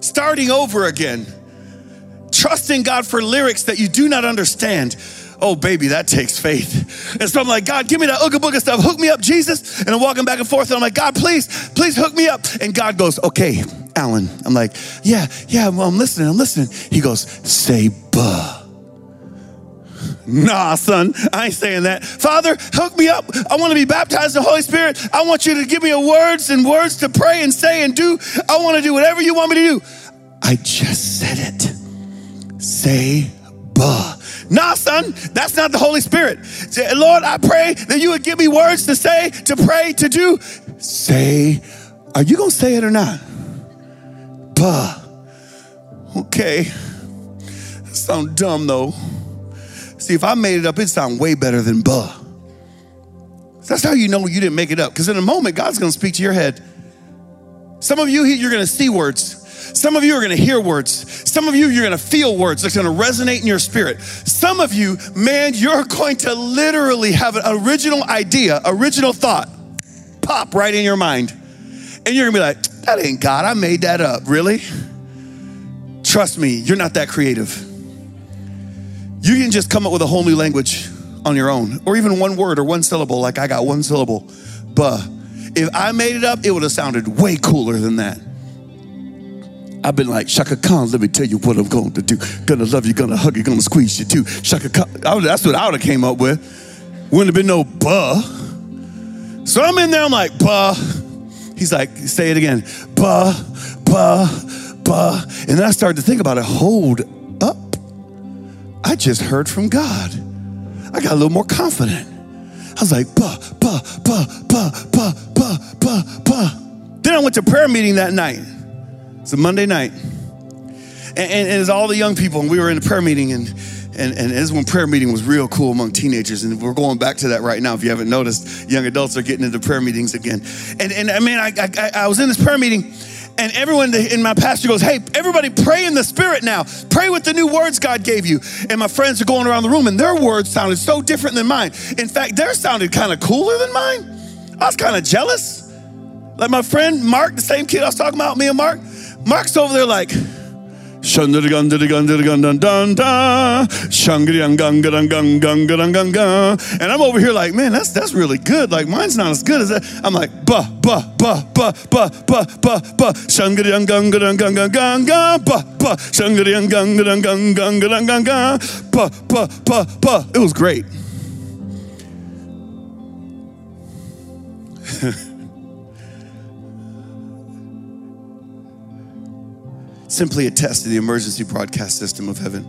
B: starting over again, trusting God for lyrics that you do not understand. Oh, baby, that takes faith. And so I'm like, God, give me that ooga booga stuff. Hook me up, Jesus. And I'm walking back and forth. And I'm like, God, please, please hook me up. And God goes, okay, Alan. I'm like, yeah, yeah, well, I'm listening. I'm listening. He goes, say buh. Nah, son, I ain't saying that. Father, hook me up. I want to be baptized in the Holy Spirit. I want you to give me words and words to pray and say and do. I want to do whatever you want me to do. I just said it. Say bah. Nah, son, that's not the Holy Spirit. Lord, I pray that you would give me words to say, to pray, to do. Say, are you going to say it or not? Bah. Okay. Sound dumb though. See, if I made it up, it'd sound way better than buh. That's how you know you didn't make it up. Because in a moment, God's gonna speak to your head. Some of you, you're gonna see words. Some of you are gonna hear words. Some of you, you're gonna feel words that's gonna resonate in your spirit. Some of you, man, you're going to literally have an original idea, original thought pop right in your mind. And you're gonna be like, that ain't God, I made that up. Really? Trust me, you're not that creative. You can just come up with a whole new language on your own, or even one word or one syllable, like I got one syllable. Buh. If I made it up, it would have sounded way cooler than that. I've been like, Chaka Khan, let me tell you what I'm going to do. Gonna love you, gonna hug you, gonna squeeze you too. Chaka Khan, that's what I would have came up with. Wouldn't have been no buh. So I'm in there, I'm like, buh. He's like, say it again, buh, buh, buh. And then I started to think about it. Hold. I just heard from God. I got a little more confident. I was like, buh, buh, buh, buh, buh, buh, buh, buh. Then I went to prayer meeting that night. It's a Monday night. And, and, and it's all the young people, and we were in a prayer meeting, and and, and this when prayer meeting was real cool among teenagers. And we're going back to that right now. If you haven't noticed, young adults are getting into prayer meetings again. And, and I mean, I, I, I was in this prayer meeting and everyone in my pastor goes, Hey, everybody pray in the spirit now. Pray with the new words God gave you. And my friends are going around the room and their words sounded so different than mine. In fact, theirs sounded kind of cooler than mine. I was kind of jealous. Like my friend Mark, the same kid I was talking about, me and Mark, Mark's over there like, and I'm over here like, man, that's that's really good. Like mine's not as good as that. I'm like, ba ba ba ba ba ba ba ba shangri gang gang gang gang gang gang ba ba shangri gang gang gang gang gang gang gang ba ba ba ba. It was great. Simply attest to the emergency broadcast system of heaven.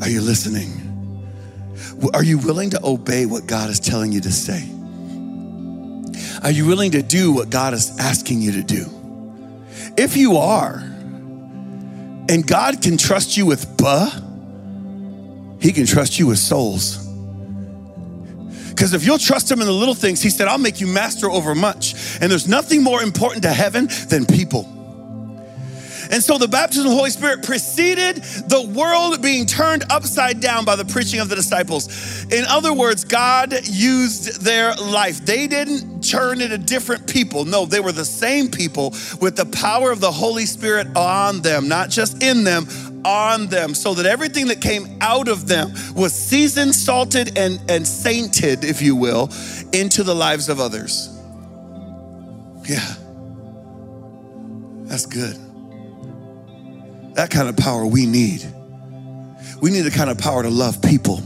B: Are you listening? Are you willing to obey what God is telling you to say? Are you willing to do what God is asking you to do? If you are, and God can trust you with buh, He can trust you with souls. Because if you'll trust Him in the little things, He said, I'll make you master over much. And there's nothing more important to heaven than people. And so the baptism of the Holy Spirit preceded the world being turned upside down by the preaching of the disciples. In other words, God used their life. They didn't turn into different people. No, they were the same people with the power of the Holy Spirit on them, not just in them, on them, so that everything that came out of them was seasoned, salted, and, and sainted, if you will, into the lives of others. Yeah. That's good. That kind of power we need. We need the kind of power to love people,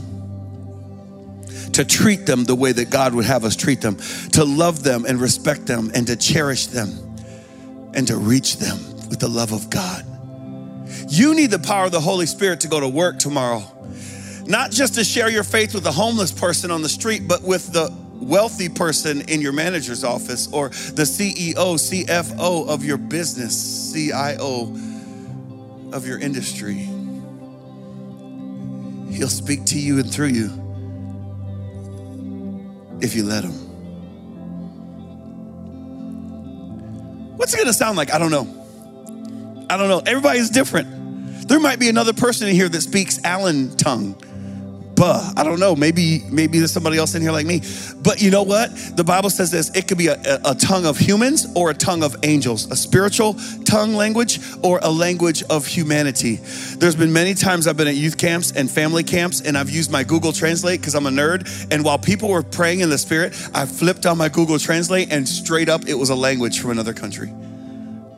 B: to treat them the way that God would have us treat them, to love them and respect them, and to cherish them, and to reach them with the love of God. You need the power of the Holy Spirit to go to work tomorrow, not just to share your faith with the homeless person on the street, but with the wealthy person in your manager's office or the CEO, CFO of your business, CIO of your industry. He'll speak to you and through you if you let him. What's it gonna sound like? I don't know. I don't know. Everybody's different. There might be another person in here that speaks Alan tongue buh. I don't know. Maybe maybe there's somebody else in here like me. But you know what? The Bible says this. It could be a, a, a tongue of humans or a tongue of angels, a spiritual tongue language or a language of humanity. There's been many times I've been at youth camps and family camps, and I've used my Google Translate because I'm a nerd. And while people were praying in the spirit, I flipped on my Google Translate and straight up it was a language from another country.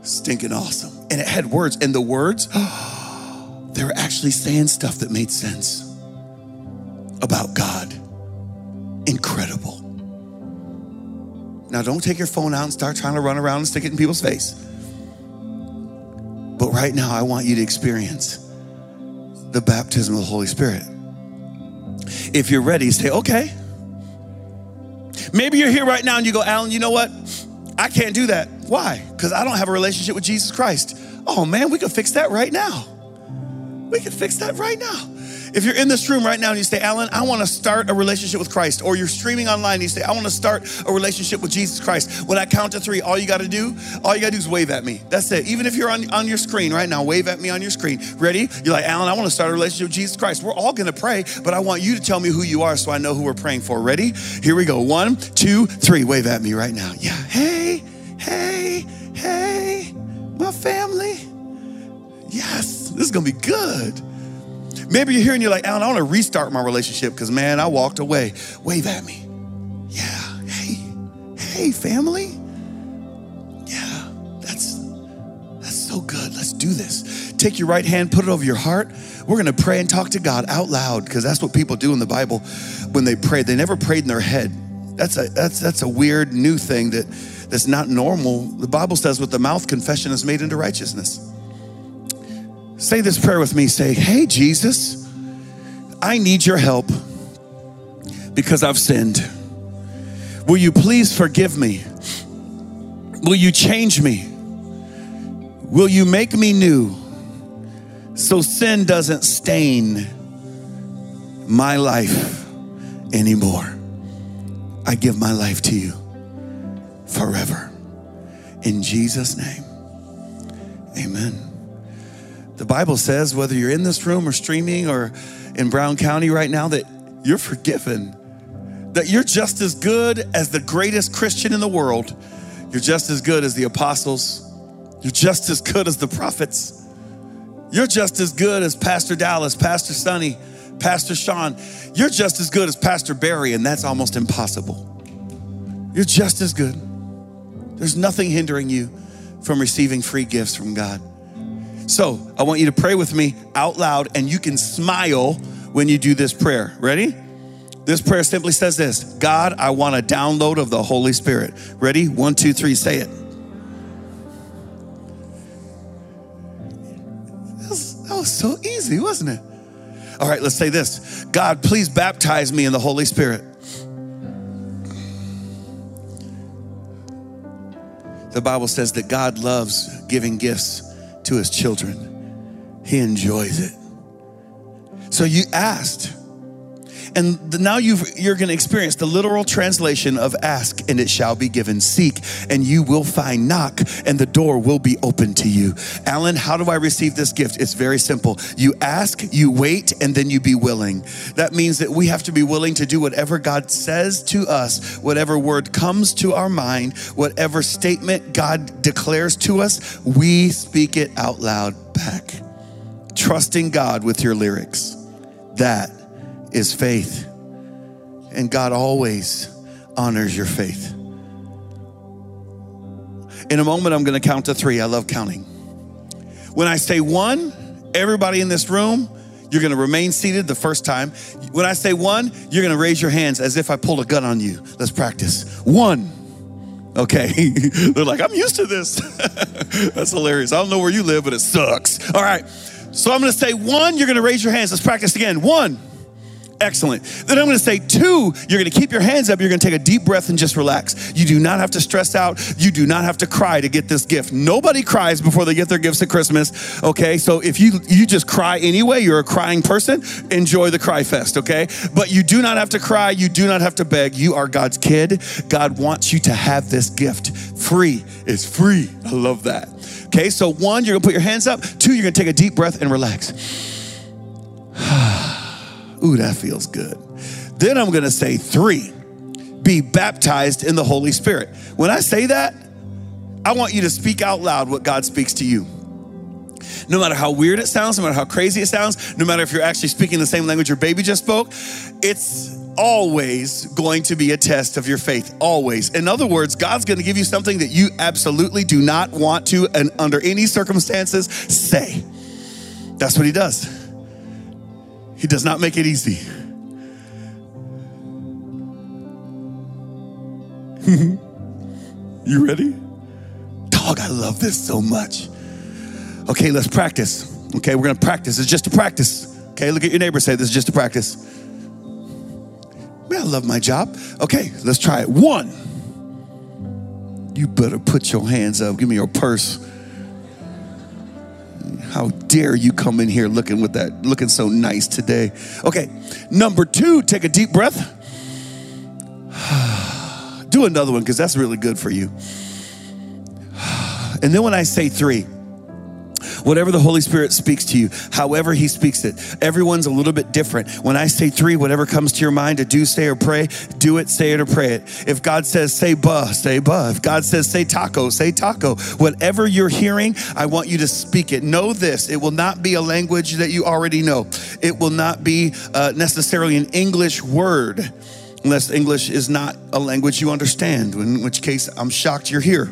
B: Stinking awesome. And it had words, and the words, they were actually saying stuff that made sense about God. Incredible. Now, don't take your phone out and start trying to run around and stick it in people's face. But right now, I want you to experience the baptism of the Holy Spirit. If you're ready, say, okay. Maybe you're here right now and you go, Alan, you know what? I can't do that. Why? Because I don't have a relationship with Jesus Christ. Oh man, we could fix that right now. We could fix that right now. If you're in this room right now and you say, Alan, I want to start a relationship with Christ, or you're streaming online and you say, I want to start a relationship with Jesus Christ, when I count to three, all you got to do, all you got to do is wave at me. That's it. Even if you're on, on your screen right now, wave at me on your screen. Ready? You're like, Alan, I want to start a relationship with Jesus Christ. We're all going to pray, but I want you to tell me who you are so I know who we're praying for. Ready? Here we go. One, two, three. Wave at me right now. Yeah. Hey, hey, hey, my family. Yes, this is going to be good. Maybe you're here and you're like, Alan, I want to restart my relationship because, man, I walked away. Wave at me. Yeah. Hey, hey, family. Yeah, that's that's so good. Let's do this. Take your right hand, put it over your heart. We're going to pray and talk to God out loud because that's what people do in the Bible when they pray. They never prayed in their head. That's a that's that's a weird new thing that that's not normal. The Bible says with the mouth confession is made into righteousness. Say this prayer with me. Say, Hey, Jesus, I need your help because I've sinned. Will you please forgive me? Will you change me? Will you make me new so sin doesn't stain my life anymore? I give my life to you forever. In Jesus' name, amen. The Bible says, whether you're in this room or streaming or in Brown County right now, that you're forgiven, that you're just as good as the greatest Christian in the world. You're just as good as the apostles. You're just as good as the prophets. You're just as good as Pastor Dallas, Pastor Sonny, Pastor Sean. You're just as good as Pastor Barry, and that's almost impossible. You're just as good. There's nothing hindering you from receiving free gifts from God. So I want you to pray with me out loud, and you can smile when you do this prayer. Ready? This prayer simply says this God, I want a download of the Holy Spirit. Ready? One, two, three, say it. That was, that was so easy, wasn't it? All right, let's say this God, please baptize me in the Holy Spirit. The Bible says that God loves giving gifts to his children. He enjoys it. So you asked. And now you are going to experience the literal translation of ask and it shall be given. Seek and you will find. Knock and the door will be open to you. Alan, how do I receive this gift? It's very simple. You ask, you wait, and then you be willing. That means that we have to be willing to do whatever God says to us, whatever word comes to our mind, whatever statement God declares to us, we speak it out loud back. Trusting God with your lyrics. That is faith. And God always honors your faith. In a moment, I'm going to count to three. I love counting. When I say one, everybody in this room, you're going to remain seated the first time. When I say one, you're going to raise your hands as if I pulled a gun on you. Let's practice. One. Okay. They're like, I'm used to this. That's hilarious. I don't know where you live, but it sucks. All right. So I'm going to say one, you're going to raise your hands. Let's practice again. One. Excellent. Then I'm going to say two, you're going to keep your hands up. You're going to take a deep breath and just relax. You do not have to stress out. You do not have to cry to get this gift. Nobody cries before they get their gifts at Christmas. Okay. So if you, you just cry anyway, you're a crying person, enjoy the cry fest. Okay. But you do not have to cry. You do not have to beg. You are God's kid. God wants you to have this gift free. It's free. I love that. Okay. So one, you're going to put your hands up. Two, you're going to take a deep breath and relax. Ooh, that feels good. Then I'm gonna say three, be baptized in the Holy Spirit. When I say that, I want you to speak out loud what God speaks to you. No matter how weird it sounds, no matter how crazy it sounds, no matter if you're actually speaking the same language your baby just spoke, it's always going to be a test of your faith. Always. In other words, God's going to give you something that you absolutely do not want to, and under any circumstances, say. That's what He does. He does not make it easy. you ready? Dog, I love this so much. Okay, let's practice. Okay, we're gonna practice. It's just a practice. Okay, look at your neighbor say this is just a practice. Man, I love my job. Okay, let's try it. One. You better put your hands up. Give me your purse. How dare you come in here looking with that, looking so nice today? Okay, number two, take a deep breath. Do another one because that's really good for you. And then when I say three, whatever the Holy Spirit speaks to you, however He speaks it, everyone's a little bit different. When I say three, whatever comes to your mind to do, say, or pray, do it, say it, or pray it. If God says say buh, say buh. If God says say taco, say taco. Whatever you're hearing, I want you to speak it. Know this it will not be a language that you already know, it will not be uh, necessarily an English word. Unless English is not a language you understand, in which case I'm shocked you're here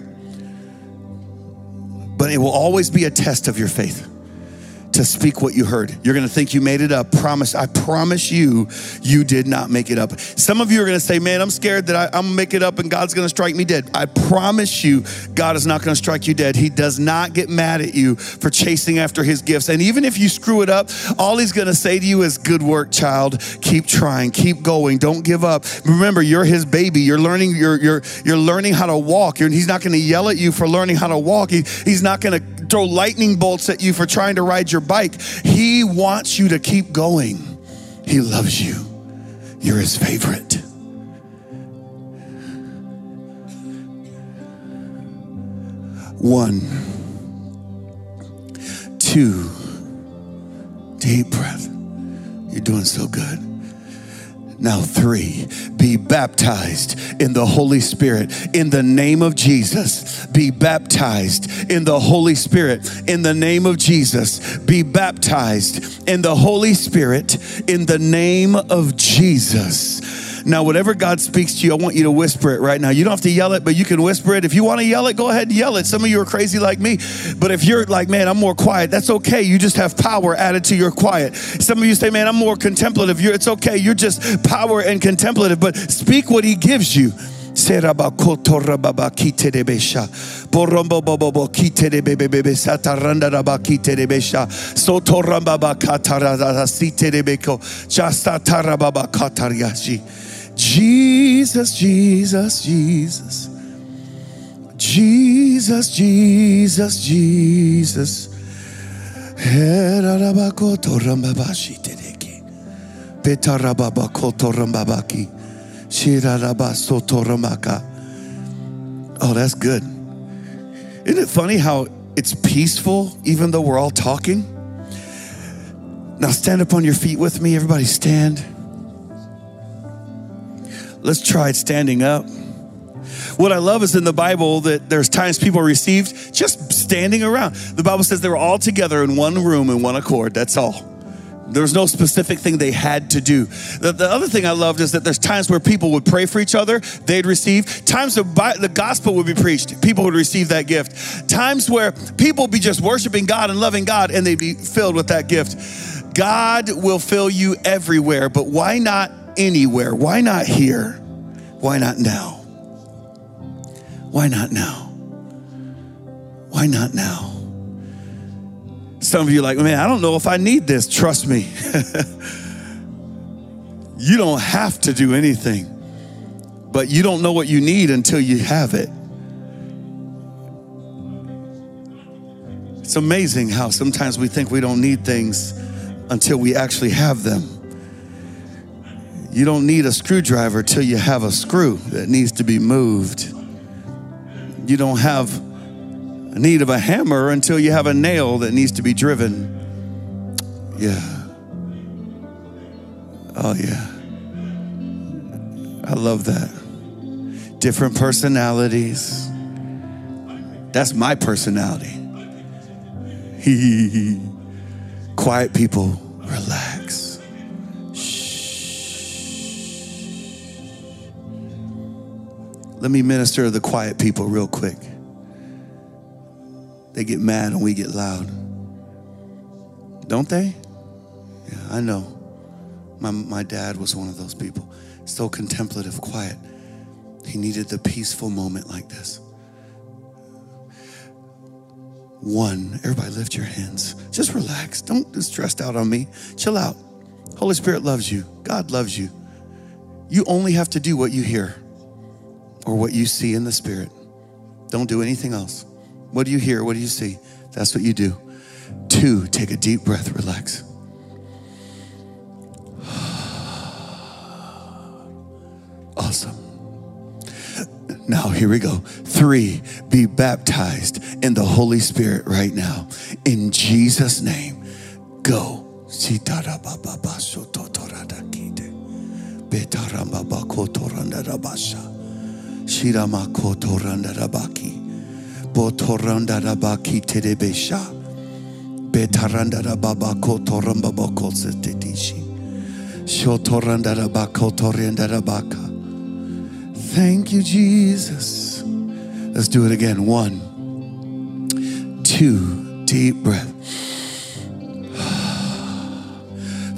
B: but it will always be a test of your faith to speak what you heard. You're going to think you made it up. Promise, I promise you, you did not make it up. Some of you are going to say, Man, I'm scared that I, am going to make it up and God's going to strike me dead. I promise you, God is not going to strike you dead. He does not get mad at you for chasing after his gifts. And even if you screw it up, all he's going to say to you is, Good work, child. Keep trying, keep going, don't give up. Remember, you're his baby. You're learning, you're, you're, you're learning how to walk. You're, he's not going to yell at you for learning how to walk. He, he's not going to throw lightning bolts at you for trying to ride your bike. He wants you to keep going. He loves you. You're his favorite. One, two, deep breath. You're doing so good. Now, three, be baptized in the Holy Spirit in the name of Jesus. Be baptized in the Holy Spirit in the name of Jesus. Be baptized in the Holy Spirit in the name of Jesus. Now, whatever God speaks to you, I want you to whisper it right now. You don't have to yell it, but you can whisper it. If you want to yell it, go ahead and yell it. Some of you are crazy like me. But if you're like, man, I'm more quiet, that's okay. You just have power added to your quiet. Some of you say, man, I'm more contemplative. You're, it's okay. You're just power and contemplative, but speak what He gives you. Jesus, Jesus, Jesus. Jesus, Jesus, Jesus. Oh, that's good. Isn't it funny how it's peaceful even though we're all talking? Now stand up on your feet with me. Everybody stand. Let's try standing up. What I love is in the Bible that there's times people received just standing around. The Bible says they were all together in one room in one accord. That's all. There was no specific thing they had to do. The, the, other thing I loved is that there's times where people would pray for each other, they'd receive. Times the, the gospel would be preached, people would receive that gift. Times where people would be just worshiping God and loving God and they'd be filled with that gift. God will fill you everywhere, but why not anywhere? Why not here? Why not now? Why not now? Why not now? Some of you like, man, I don't know if I need this. Trust me. you don't have to do anything, but you don't know what you need until you have it. It's amazing how sometimes we think we don't need things until we actually have them. You don't need a screwdriver till you have a screw that needs to be moved. You don't have need of a hammer until you have a nail that needs to be driven. Yeah. Oh, yeah. I love that. Different personalities. That's my personality. Quiet people, relax. Let me minister to the quiet people real quick. They get mad and we get loud. Don't they? Yeah, I know. My, my dad was one of those people. So contemplative, quiet. He needed the peaceful moment like this. One, everybody lift your hands. Just relax. Don't get stressed out on me. Chill out. Holy Spirit loves you. God loves you. You only have to do what you hear or what you see in the Spirit. Don't do anything else. What do you hear? What do you see? That's what you do. two, take a deep breath, relax. Awesome. Now, here we go. Three, be baptized in the Holy Spirit right now. In Jesus' name, go. Botoranda rabaki terebesha. Betaranda rababa kotoramba boko setetishi. Shotoranda rabako torianda rabaka. Thank you, Jesus. Let's do it again. One, two, deep breath.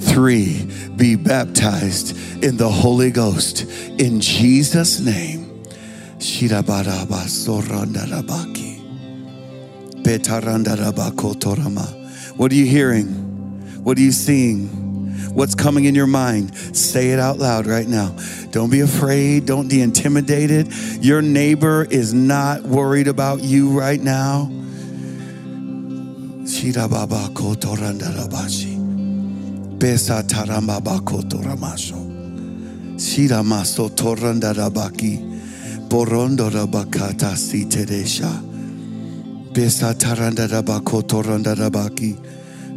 B: Three, be baptized in the Holy Ghost in Jesus' name. Shirabaraba sorandarabaki. Betarandarabako What are you hearing? What are you seeing? What's coming in your mind? Say it out loud right now. Don't be afraid. Don't be intimidated. Your neighbor is not worried about you right now. Shirababa. Besa tarambaba kotoramasho. Shiramaso torandarabaki. Borondo rabakata si teresha. Besa taranda rabako toranda rabaki.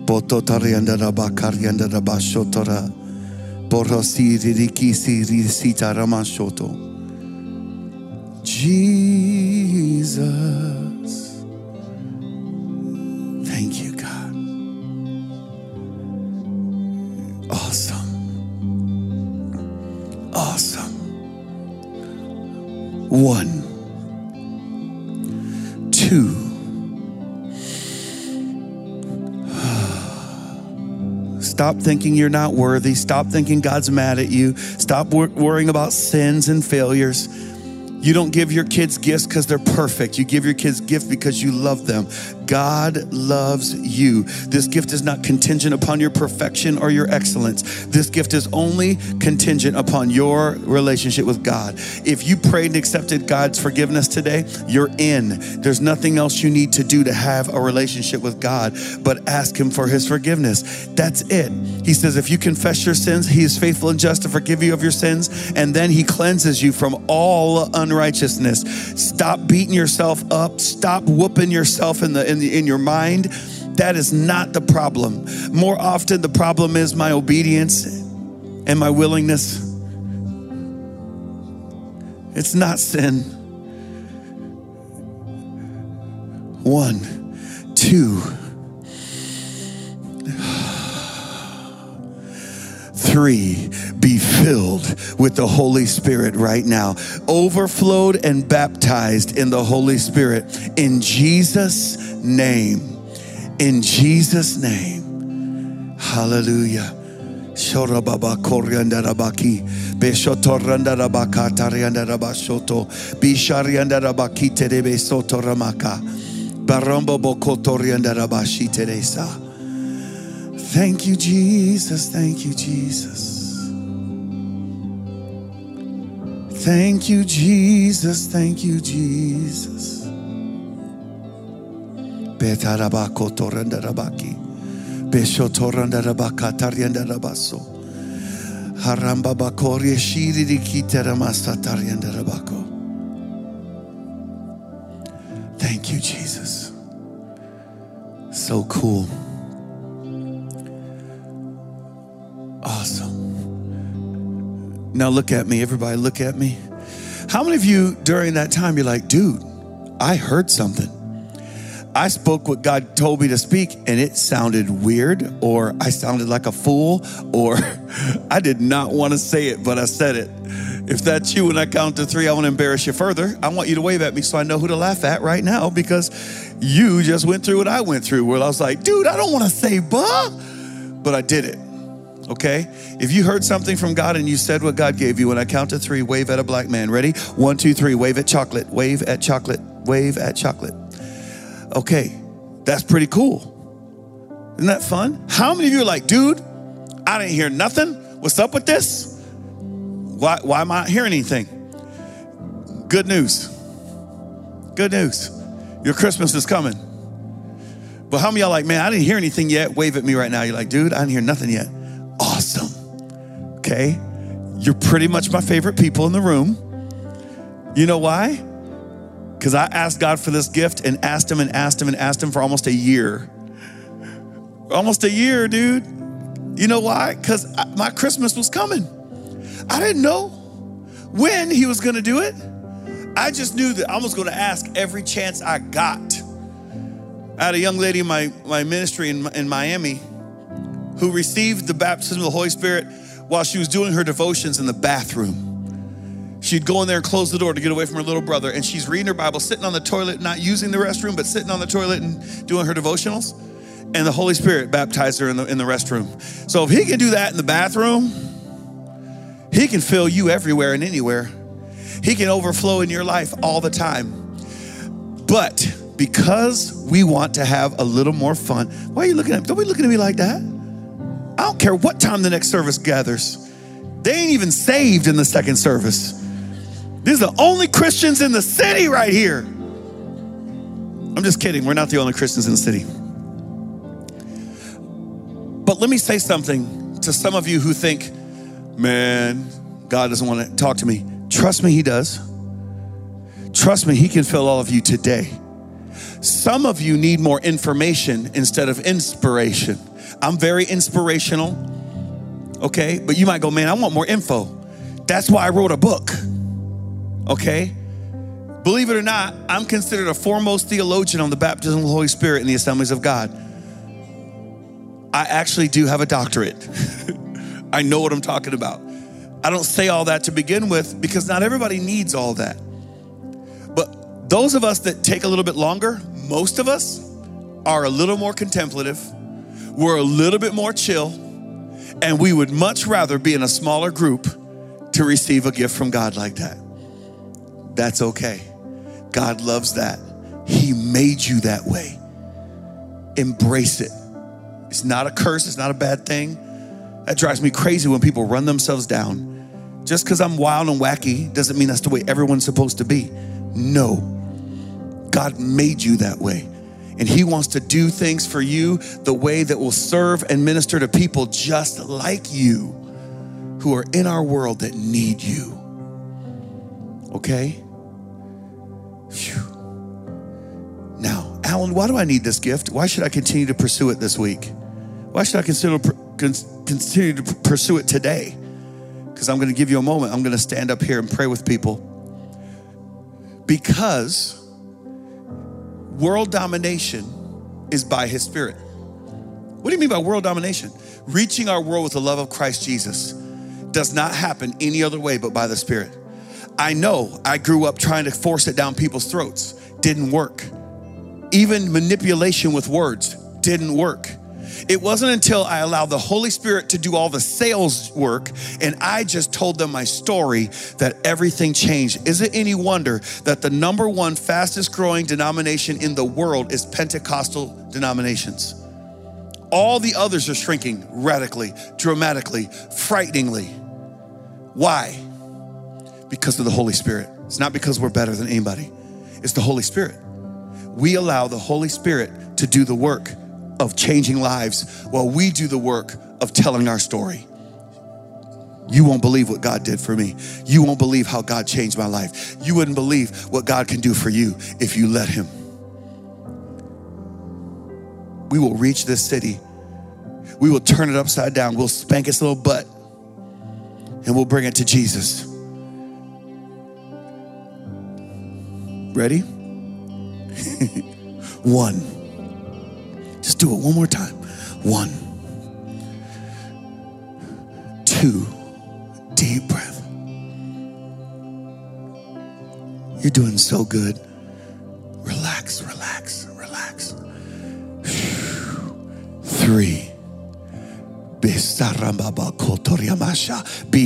B: Boto tarianda rabakarianda rabashotora. Borosi ririki si risita ramashoto. Jesus. Thank you, God. Awesome. One, two, Stop thinking you're not worthy. Stop thinking God's mad at you. Stop wor- worrying about sins and failures. You don't give your kids gifts because they're perfect. You give your kids gifts because you love them. God loves you. This gift is not contingent upon your perfection or your excellence. This gift is only contingent upon your relationship with God. If you prayed and accepted God's forgiveness today, you're in. There's nothing else you need to do to have a relationship with God but ask Him for His forgiveness. That's it. He says, if you confess your sins, He is faithful and just to forgive you of your sins, and then He cleanses you from all unrighteousness. Stop beating yourself up. Stop whooping yourself in the in, the, in your mind. That is not the problem. More often, the problem is my obedience and my willingness. It's not sin. One, two, three, be filled with the Holy Spirit right now. Overflowed and baptized in the Holy Spirit in Jesus' name. In Jesus' name. Hallelujah. Thank you, Jesus. Thank you, Jesus. Thank you, Jesus. Thank you, Jesus. Betarabako torandarabaki. Beshotorandarabaka tariandarabaso. Haramba bakori shiri kiteramasa tariandarabako. Thank you, Jesus. So cool. Now look at me, everybody, look at me. How many of you during that time you're like, dude, I heard something? I spoke what God told me to speak and it sounded weird, or I sounded like a fool, or I did not want to say it, but I said it. If that's you, when I count to three, I want to embarrass you further. I want you to wave at me so I know who to laugh at right now because you just went through what I went through, where I was like, dude, I don't want to say bah, but I did it. Okay? If you heard something from God and you said what God gave you, when I count to three, wave at a black man. Ready? One, two, three. Wave at chocolate. Wave at chocolate. Wave at chocolate. Okay, that's pretty cool. Isn't that fun? How many of you are like, dude, I didn't hear nothing? What's up with this? Why, why am I not hearing anything? Good news. Good news. Your Christmas is coming. But how many y'all like, man, I didn't hear anything yet? Wave at me right now. You're like, dude, I didn't hear nothing yet. Okay. You're pretty much my favorite people in the room. You know why? Because I asked God for this gift and asked Him and asked Him and asked Him for almost a year. Almost a year, dude. You know why? Because my Christmas was coming. I didn't know when He was going to do it. I just knew that I was going to ask every chance I got. I had a young lady in my, my ministry in, in Miami who received the baptism of the Holy Spirit while she was doing her devotions in the bathroom. She'd go in there and close the door to get away from her little brother, and she's reading her Bible, sitting on the toilet, not using the restroom, but sitting on the toilet and doing her devotionals. And the Holy Spirit baptized her in the, in the restroom. So if He can do that in the bathroom, He can fill you everywhere and anywhere. He can overflow in your life all the time. But because we want to have a little more fun. Why are you looking at me? Don't be looking at me like that. I don't care what time the next service gathers. They ain't even saved in the second service. These are the only Christians in the city right here. I'm just kidding. We're not the only Christians in the city. But let me say something to some of you who think, man, God doesn't want to talk to me. Trust me, He does. Trust me, He can fill all of you today. Some of you need more information instead of inspiration. I'm very inspirational, okay? But you might go, man, I want more info. That's why I wrote a book, okay? Believe it or not, I'm considered a foremost theologian on the baptism of the Holy Spirit in the assemblies of God. I actually do have a doctorate. I know what I'm talking about. I don't say all that to begin with because not everybody needs all that. But those of us that take a little bit longer, most of us are a little more contemplative, we're a little bit more chill, and we would much rather be in a smaller group to receive a gift from God like that. That's okay. God loves that. He made you that way. Embrace it. It's not a curse, it's not a bad thing. That drives me crazy when people run themselves down. Just because I'm wild and wacky doesn't mean that's the way everyone's supposed to be. No. God made you that way. And He wants to do things for you the way that will serve and minister to people just like you who are in our world that need you. Okay? Now, Alan, why do I need this gift? Why should I continue to pursue it this week? Why should I consider, continue to pursue it today? Because I'm going to give you a moment. I'm going to stand up here and pray with people. Because world domination is by his spirit. What do you mean by world domination? Reaching our world with the love of Christ Jesus does not happen any other way but by the spirit. I know I grew up trying to force it down people's throats, didn't work. Even manipulation with words didn't work. It wasn't until I allowed the Holy Spirit to do all the sales work and I just told them my story that everything changed. Is it any wonder that the number one fastest growing denomination in the world is Pentecostal denominations? All the others are shrinking radically, dramatically, frighteningly. Why? Because of the Holy Spirit. It's not because we're better than anybody, it's the Holy Spirit. We allow the Holy Spirit to do the work of changing lives while we do the work of telling our story. You won't believe what God did for me. You won't believe how God changed my life. You wouldn't believe what God can do for you if you let Him. We will reach this city. We will turn it upside down. We'll spank its little butt and we'll bring it to Jesus. Ready? One. Just do it one more time. One, two, deep breath. You're doing so good. Relax, relax, relax. Three. Be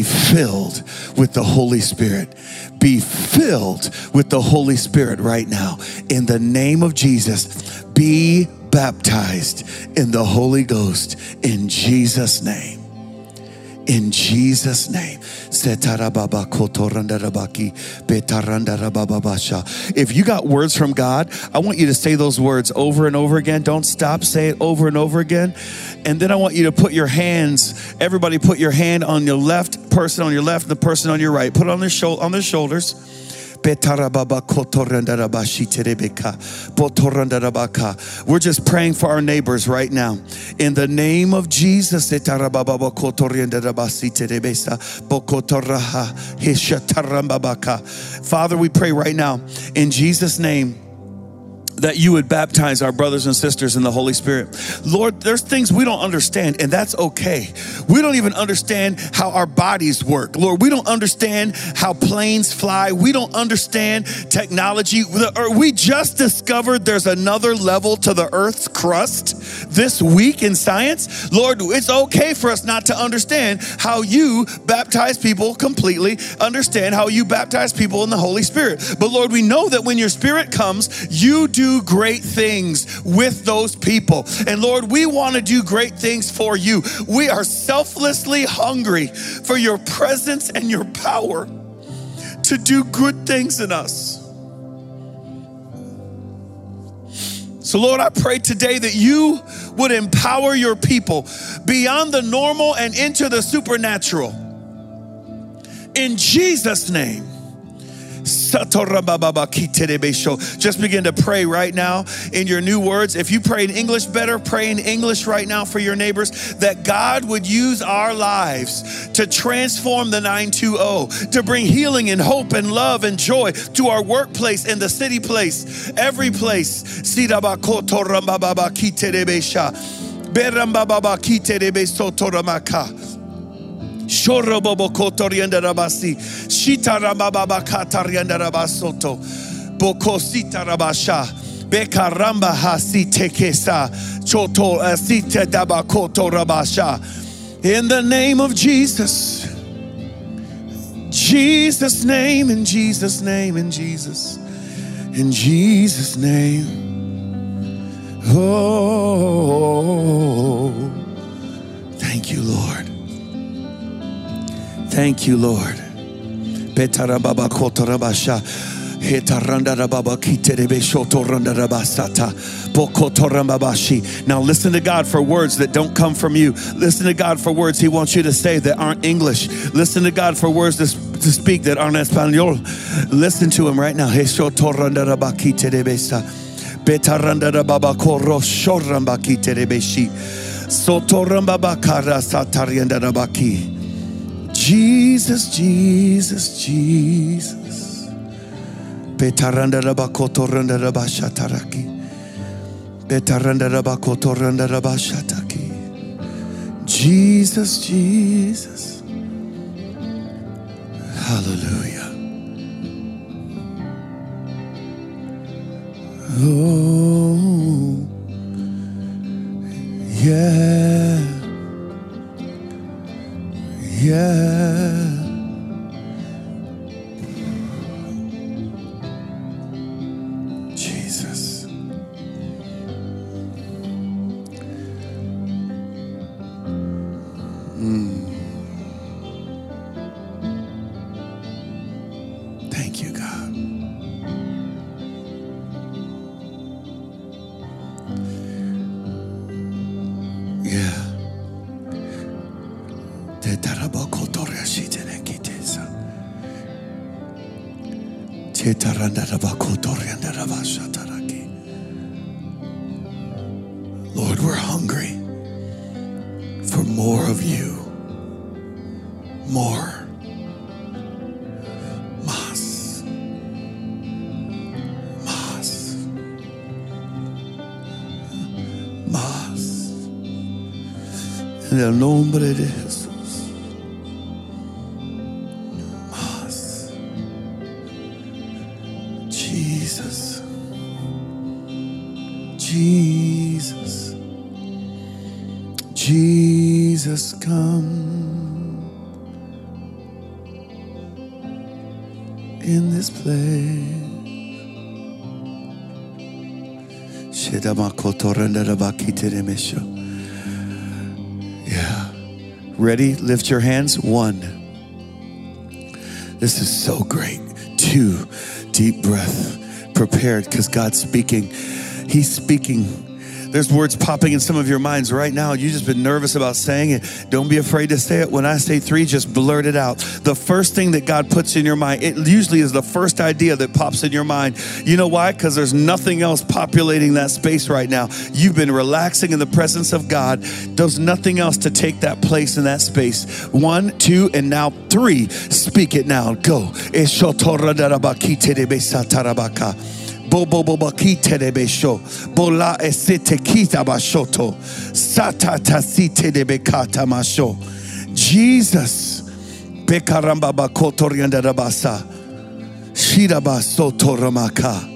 B: filled with the Holy Spirit. Be filled with the Holy Spirit right now. In the name of Jesus, be baptized in the Holy Ghost in Jesus' name. in Jesus' name. If you got words from God, I want you to say those words over and over again. Don't stop, say it over and over again. And then I want you to put your hands, everybody put your hand on your left person on your left, the person on your right. Put it on their, sho- on their shoulders. We're just praying for our neighbors right now. In the name of Jesus. Father, we pray right now in Jesus' name that you would baptize our brothers and sisters in the Holy Spirit. Lord, there's things we don't understand, and that's okay. We don't even understand how our bodies work. Lord, we don't understand how planes fly. We don't understand technology. We just discovered there's another level to the earth's crust this week in science. Lord, it's okay for us not to understand how you baptize people completely, understand how you baptize people in the Holy Spirit. But Lord, we know that when your Spirit comes, you do great things with those people. And Lord, we want to do great things for you. We are selflessly hungry for your presence and your power to do good things in us. So, Lord, I pray today that you would empower your people beyond the normal and into the supernatural. In Jesus' name. Just begin to pray right now in your new words. If you pray in English better, pray in English right now for your neighbors that God would use our lives to transform the 920, to bring healing and hope and love and joy to our workplace and the city place, every place. Sotoramaka. Shorobobo kotorienda Bokosita rabasha. Bekaramba hasi tekesa. Choto eh, asite dabakoto rabasha. In the name of Jesus. Jesus' name, in Jesus' name, in Jesus. In Jesus' name. Oh, thank you, Lord. Thank you, Lord. Now listen to God for words that don't come from you. Listen to God for words He wants you to say that aren't English. Listen to God for words to, to speak that aren't Espanol. Listen to Him right now. Shorambaki terebeshi. Rabaki. Jesus, Jesus, Jesus. Betaranda rabakotoranda rabashataraki. Betaranda rabakotoranda rabashataki. Jesus, Jesus. Hallelujah. Oh, yeah. Yeah. Jesus. Mm. Thank you, God. Chetarandarabakotoriandarabashat. Yeah. Ready? Lift your hands. One. This is so great. Two. Deep breath. Prepared because God's speaking. He's speaking there's words popping in some of your minds right now. You've just been nervous about saying it. Don't be afraid to say it. When I say three, just blurt it out. The first thing that God puts in your mind, it usually is the first idea that pops in your mind. You know why? Because there's nothing else populating that space right now. You've been relaxing in the presence of God. There's nothing else to take that place in that space. One, two, and now three. Speak it now. Go. Bola esete kita bashoto. Sata tasite de bekata masho. Jesus. Bekaramba bakoto rianda rabasa. Shiraba soto ramaka.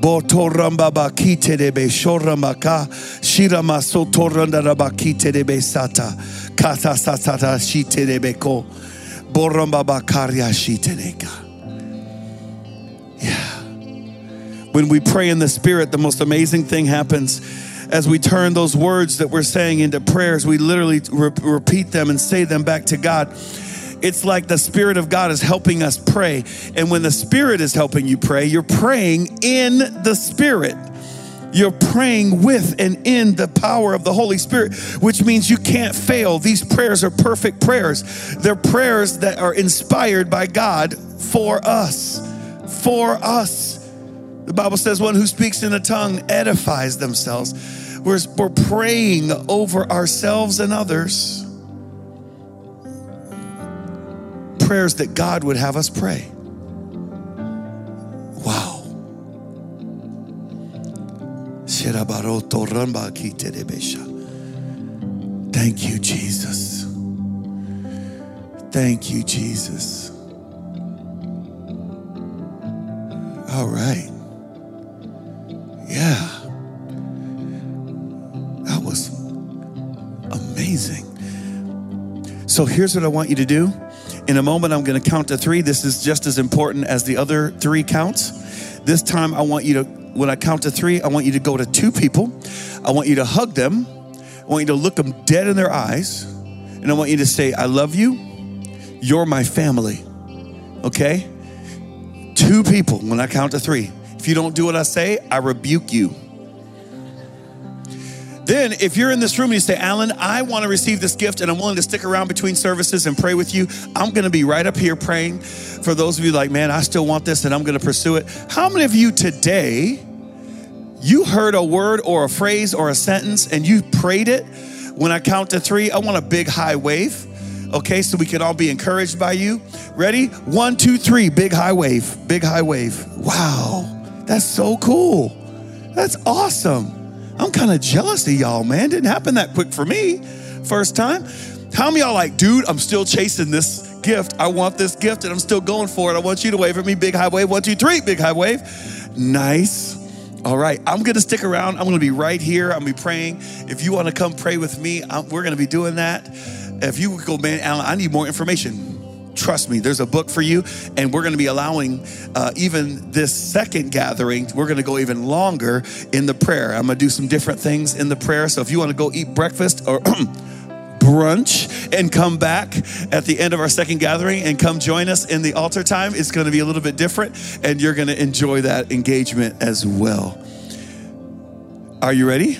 B: Boto ramba bakite de besho ramaka. Shirama soto randa rabakite de besata. Kata satata shite de beko. Boramba bakaria shite neka. When we pray in the Spirit, the most amazing thing happens. As we turn those words that we're saying into prayers, we literally re- repeat them and say them back to God. It's like the Spirit of God is helping us pray. And when the Spirit is helping you pray, you're praying in the Spirit. You're praying with and in the power of the Holy Spirit, which means you can't fail. These prayers are perfect prayers. They're prayers that are inspired by God for us. For us. The Bible says one who speaks in a tongue edifies themselves. We're, we're praying over ourselves and others. Prayers that God would have us pray. Wow. Thank you, Jesus. Thank you, Jesus. All right. Yeah. That was amazing. So here's what I want you to do. In a moment, I'm going to count to three. This is just as important as the other three counts. This time, I want you to, when I count to three, I want you to go to two people. I want you to hug them. I want you to look them dead in their eyes. And I want you to say, I love you. You're my family. Okay? Two people when I count to three. If you don't do what I say, I rebuke you. Then, if you're in this room and you say, Alan, I want to receive this gift and I'm willing to stick around between services and pray with you, I'm going to be right up here praying for those of you like, man, I still want this and I'm going to pursue it. How many of you today, you heard a word or a phrase or a sentence and you prayed it? When I count to three, I want a big high wave. Okay, so we can all be encouraged by you. Ready? One, two, three. Big high wave. Big high wave. Wow. That's so cool. That's awesome. I'm kind of jealous of y'all, man. Didn't happen that quick for me. First time. How many y'all like, dude, I'm still chasing this gift. I want this gift and I'm still going for it. I want you to wave at me. Big high wave. One, two, three. Big high wave. Nice. All right, I'm gonna stick around. I'm gonna be right here. I'm gonna be praying. If you wanna come pray with me, I'm, we're gonna be doing that. If you go, man, Alan, I need more information Trust me, there's a book for you, and we're going to be allowing uh, even this second gathering, we're going to go even longer in the prayer. I'm going to do some different things in the prayer. So if you want to go eat breakfast or brunch and come back at the end of our second gathering and come join us in the altar time, it's going to be a little bit different, and you're going to enjoy that engagement as well. Are you ready?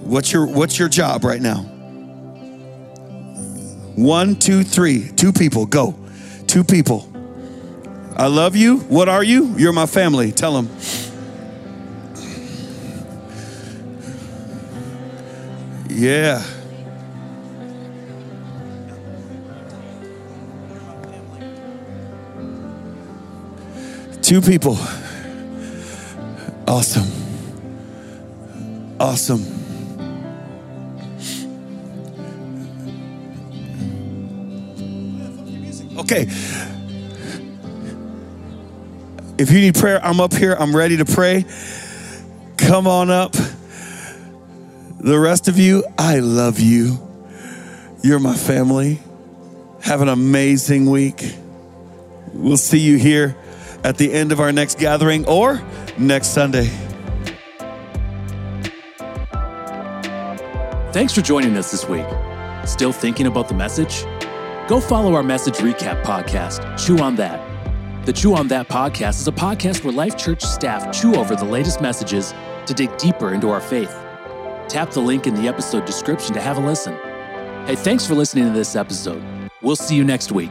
B: What's your What's your job right now? One, two, three. Two people. Go. Two people. I love you. What are you? You're my family. Tell them. Yeah. Two people. Awesome. Awesome. Okay. If you need prayer, I'm up here. I'm ready to pray. Come on up. The rest of you, I love you. You're my family. Have an amazing week. We'll see you here at the end of our next gathering or next Sunday.
A: Thanks for joining us this week. Still thinking about the message? Go follow our message recap podcast, Chew on That. The Chew on That podcast is a podcast where Life Church staff chew over the latest messages to dig deeper into our faith. Tap the link in the episode description to have a listen. Hey, thanks for listening to this episode. We'll see you next week.